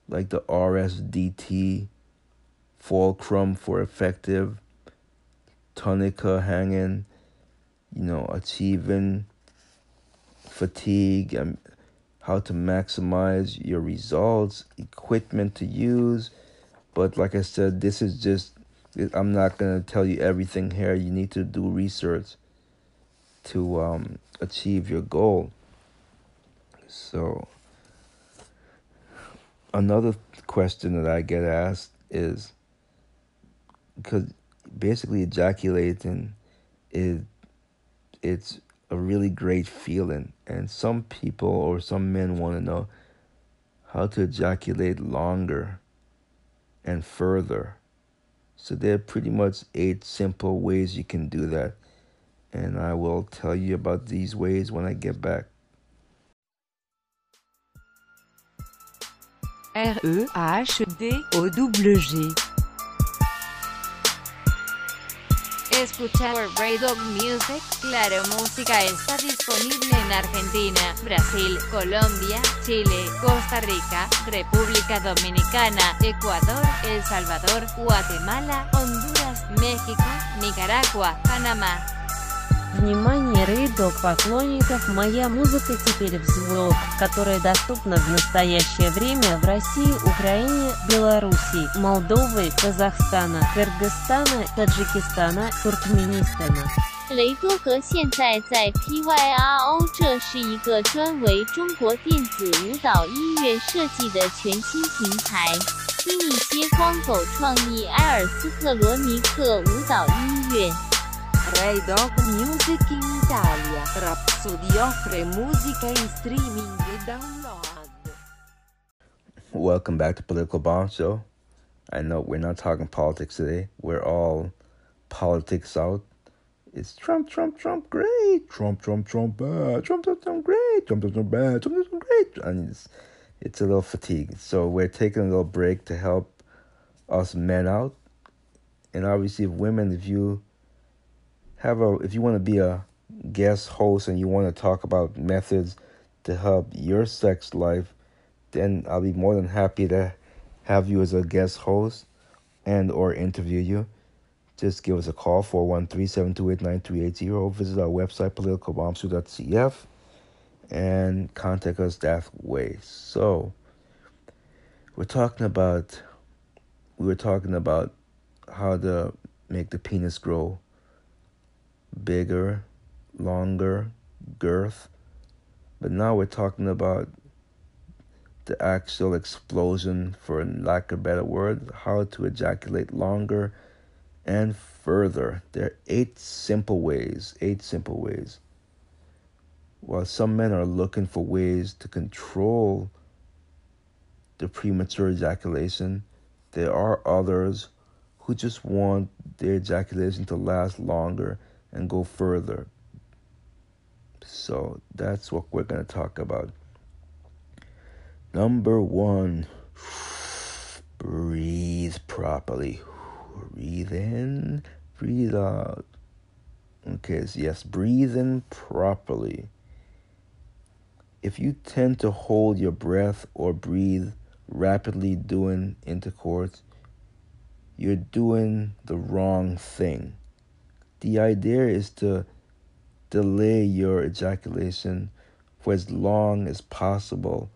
like the RSDT, fulcrum for effective, tunica hanging, you know, achieving fatigue, and how to maximize your results, equipment to use. But like I said, this is just, I'm not going to tell you everything here. You need to do research to um, achieve your goal. So, another question that I get asked is because basically ejaculating is it's a really great feeling and some people or some men want to know how to ejaculate longer and further so there are pretty much eight simple ways you can do that. And I will tell you about these ways when I get back. R-E-H-D-O-W-G Escucha Ray Dog Music, Claro Música está disponible en Argentina, Brasil, Colombia, Chile, Costa Rica, República Dominicana, Ecuador, El Salvador, Guatemala, Honduras, México, Nicaragua, Panamá. Внимание, рейдог поклонников, моя музыка теперь в звук, которая доступна в настоящее время в России, Украине, Белоруссии, Молдовы, Казахстана, Кыргызстана, Таджикистана, Туркменистана. 雷多格现在在 PYRO，这是一个专为中国电子舞蹈音乐设计的全新平台。听一些光狗创意埃尔斯特罗尼克舞蹈音乐。 Ray Dog Music in Italia. Rhapsody offre musica in streaming e download. Welcome back to Political Bomb Show. I know we're not talking politics today. We're all politics out. It's Trump, Trump, Trump, great. Trump, Trump, Trump, bad. Trump, Trump, Trump, great. Trump, Trump, Trump, bad. Trump, Trump, Trump, great. And it's, it's a little fatigued. So we're taking a little break to help us men out. And obviously, if women, if you have a, if you want to be a guest host and you want to talk about methods to help your sex life, then I'll be more than happy to have you as a guest host and or interview you. Just give us a call 413-728-9380 or visit our website politicalbombshow.cf and contact us that way. So we're talking about we were talking about how to make the penis grow bigger, longer, girth. But now we're talking about the actual explosion, for lack of a better word, how to ejaculate longer and further. There are eight simple ways, eight simple ways. While some men are looking for ways to control the premature ejaculation, there are others who just want their ejaculation to last longer and go further. So that's what we're going to talk about. Number one, breathe properly. Breathe in, breathe out. Okay, so yes, breathe in properly. If you tend to hold your breath or breathe rapidly during intercourse, you're doing the wrong thing. The idea is to delay your ejaculation for as long as possible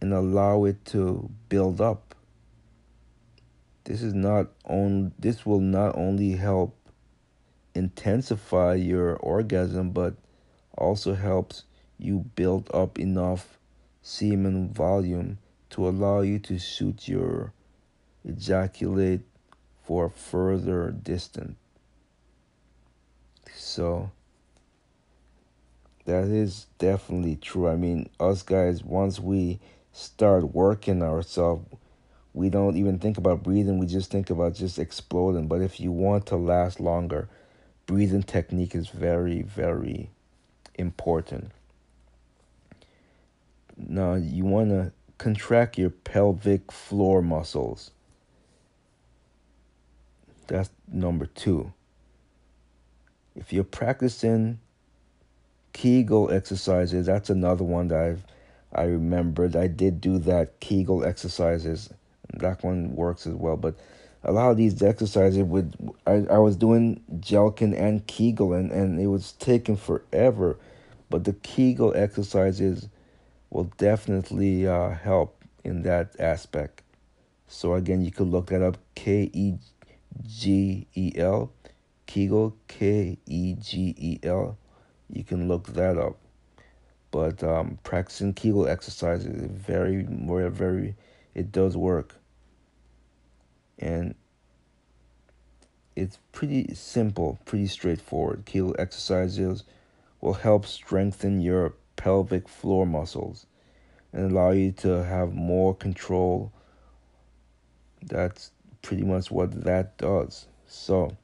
and allow it to build up. This is not on this will not only help intensify your orgasm but also helps you build up enough semen volume to allow you to shoot your ejaculate for further distance. So that is definitely true. I mean, us guys, once we start working ourselves, we don't even think about breathing. We just think about just exploding. But if you want to last longer, breathing technique is very, very important. Now, you want to contract your pelvic floor muscles. That's number two. If you're practicing Kegel exercises, that's another one that I've I remembered. I did do that Kegel exercises. That one works as well. But a lot of these exercises would I, I was doing Jelqing and Kegel and, and it was taking forever. But the Kegel exercises will definitely uh, help in that aspect. So again, you could look that up. K E G E L, Kegel, K E G E L. You can look that up. But um, practicing Kegel exercises is very, very, very. It does work, and it's pretty simple, pretty straightforward. Kegel exercises will help strengthen your pelvic floor muscles and allow you to have more control. That's pretty much what that does. So,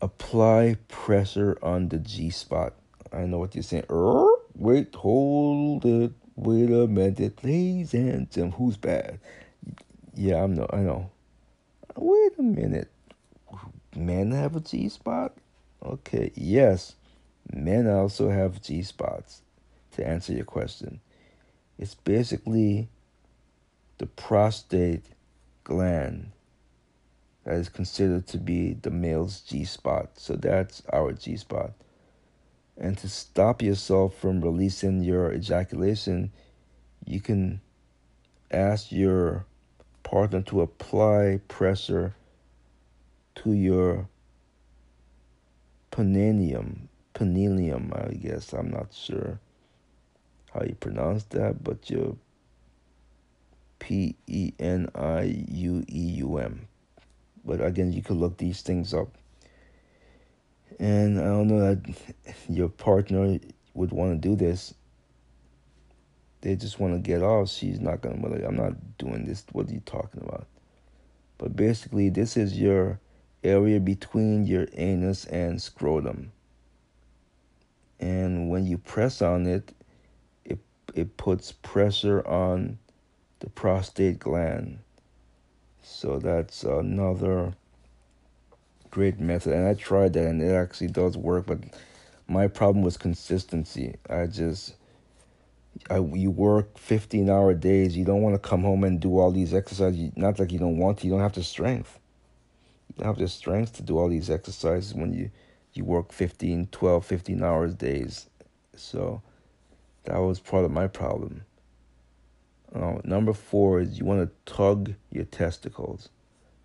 apply pressure on the G spot. I know what you're saying. Er, wait, hold it. Wait a minute, please. And Tim, who's bad? Yeah, I'm no, I know. Wait a minute. men have a G spot? Okay, yes, men also have G spots. To answer your question, it's basically the prostate gland that is considered to be the male's G spot. So that's our G spot. And to stop yourself from releasing your ejaculation, you can ask your partner to apply pressure to your peninium. Penilium, I guess. I'm not sure how you pronounce that, but your P E N I U E U M. But again, you could look these things up. And I don't know that your partner would want to do this. They just want to get off. She's not going to, I'm not doing this. What are you talking about? But basically, this is your area between your anus and scrotum. And when you press on it, it, it puts pressure on the prostate gland. So that's another great method. And I tried that and it actually does work, but my problem was consistency. I just I, you work 15 hour days. You don't want to come home and do all these exercises. Not like you don't want to. You don't have the strength. You don't have the strength to do all these exercises when you, you work 15, 12, 15 hours days. So that was part of my problem. Uh, number four is you want to tug your testicles.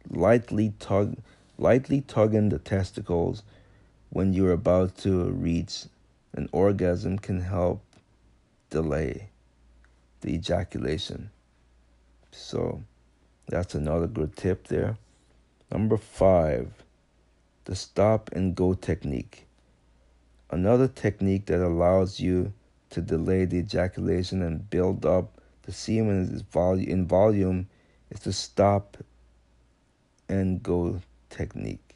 Lightly tug, lightly tugging the testicles when you're about to reach an orgasm can help delay the ejaculation. So that's another good tip there. Number five, the stop and go technique. Another technique that allows you to delay the ejaculation and build up the semen is volume in volume is the stop and go technique.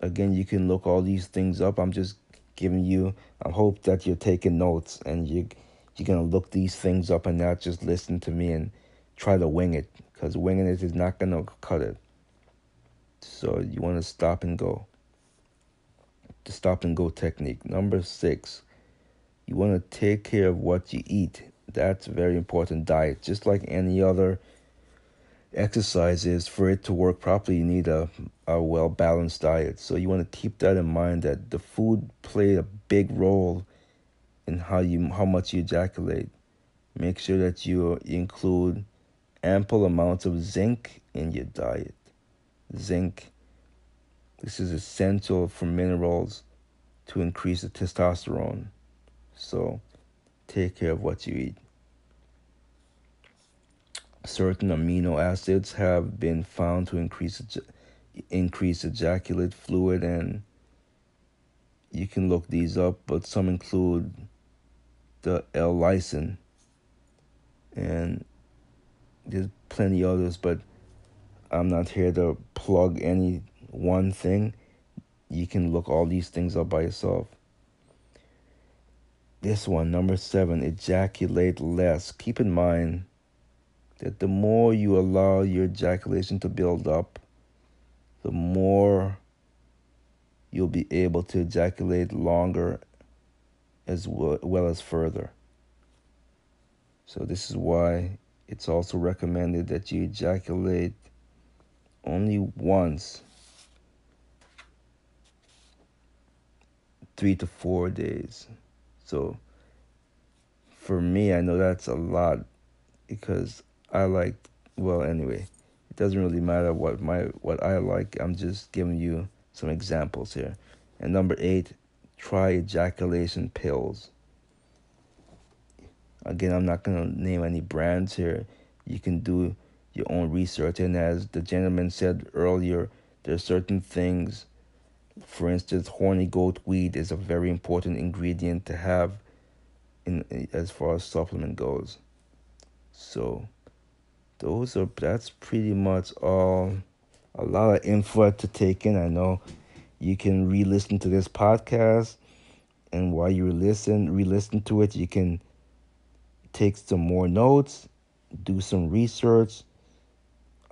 Again, you can look all these things up. I'm just giving you I hope that you're taking notes and you you're gonna look these things up and not just listen to me and try to wing it because winging it is not gonna cut it. So you want to stop and go. The stop and go technique. Number six, you want to take care of what you eat. That's a very important diet. Just like any other exercises, for it to work properly, you need a, a well balanced diet. So you want to keep that in mind that the food played a big role in how you how much you ejaculate. Make sure that you include ample amounts of zinc in your diet. Zinc. This is essential for minerals to increase the testosterone. So take care of what you eat. Certain amino acids have been found to increase increase ejaculate fluid and you can look these up, but some include the L-lysine and there's plenty others, but I'm not here to plug any one thing. You can look all these things up by yourself. This one, number seven, ejaculate less. Keep in mind that the more you allow your ejaculation to build up, the more you'll be able to ejaculate longer as well, well as further. So, this is why it's also recommended that you ejaculate only once three to four days. So for me, I know that's a lot because I like well anyway. It doesn't really matter what my what I like. I'm just giving you some examples here. And number 8, try ejaculation pills. Again, I'm not to name any brands here. You can do your own research and as the gentleman said earlier, there are certain things for instance, horny goat weed is a very important ingredient to have in as far as supplement goes. So those are that's pretty much all a lot of info to take in. I know you can re-listen to this podcast and while you listen re-listen to it you can take some more notes, do some research.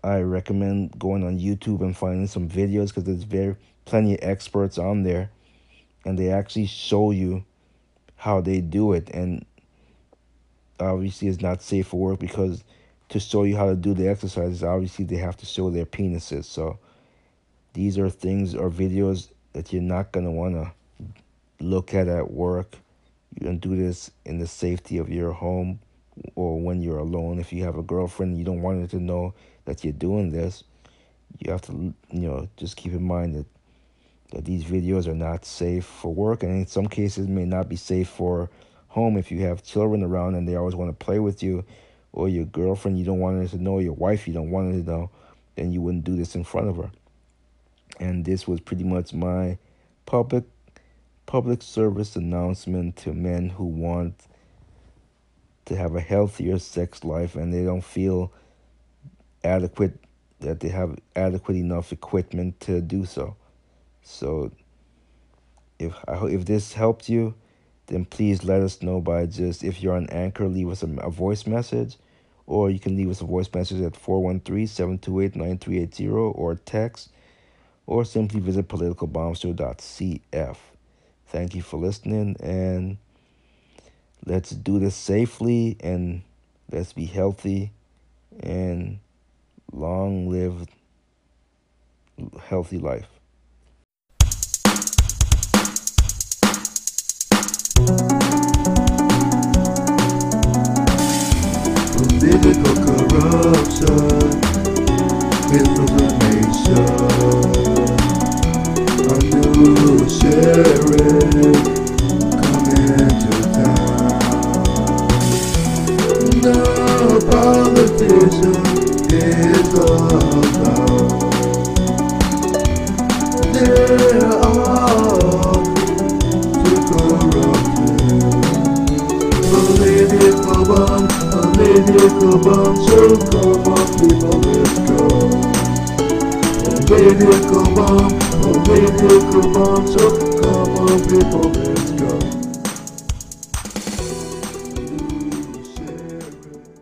I recommend going on YouTube and finding some videos because there's very plenty of experts on there, and they actually show you how they do it. And obviously, it's not safe for work because to show you how to do the exercises, obviously they have to show their penises. So these are things or videos that you're not gonna wanna look at at work. You don't do this in the safety of your home or when you're alone. If you have a girlfriend, you don't want her to know that you're doing this. You have to, you know, just keep in mind that that these videos are not safe for work, and in some cases may not be safe for home. If you have children around and they always want to play with you, or your girlfriend you don't want her to know, your wife you don't want her to know, then you wouldn't do this in front of her. And this was pretty much my public public service announcement to men who want to have a healthier sex life and they don't feel adequate that they have adequate enough equipment to do so. So if I if this helped you, then please let us know by just if you're on Anchor, leave us a, a voice message, or you can leave us a voice message at 413-728-9380 or text, or simply visit politicalbombshow.cf. Thank you for listening, and let's do this safely, and let's be healthy, and long live healthy life.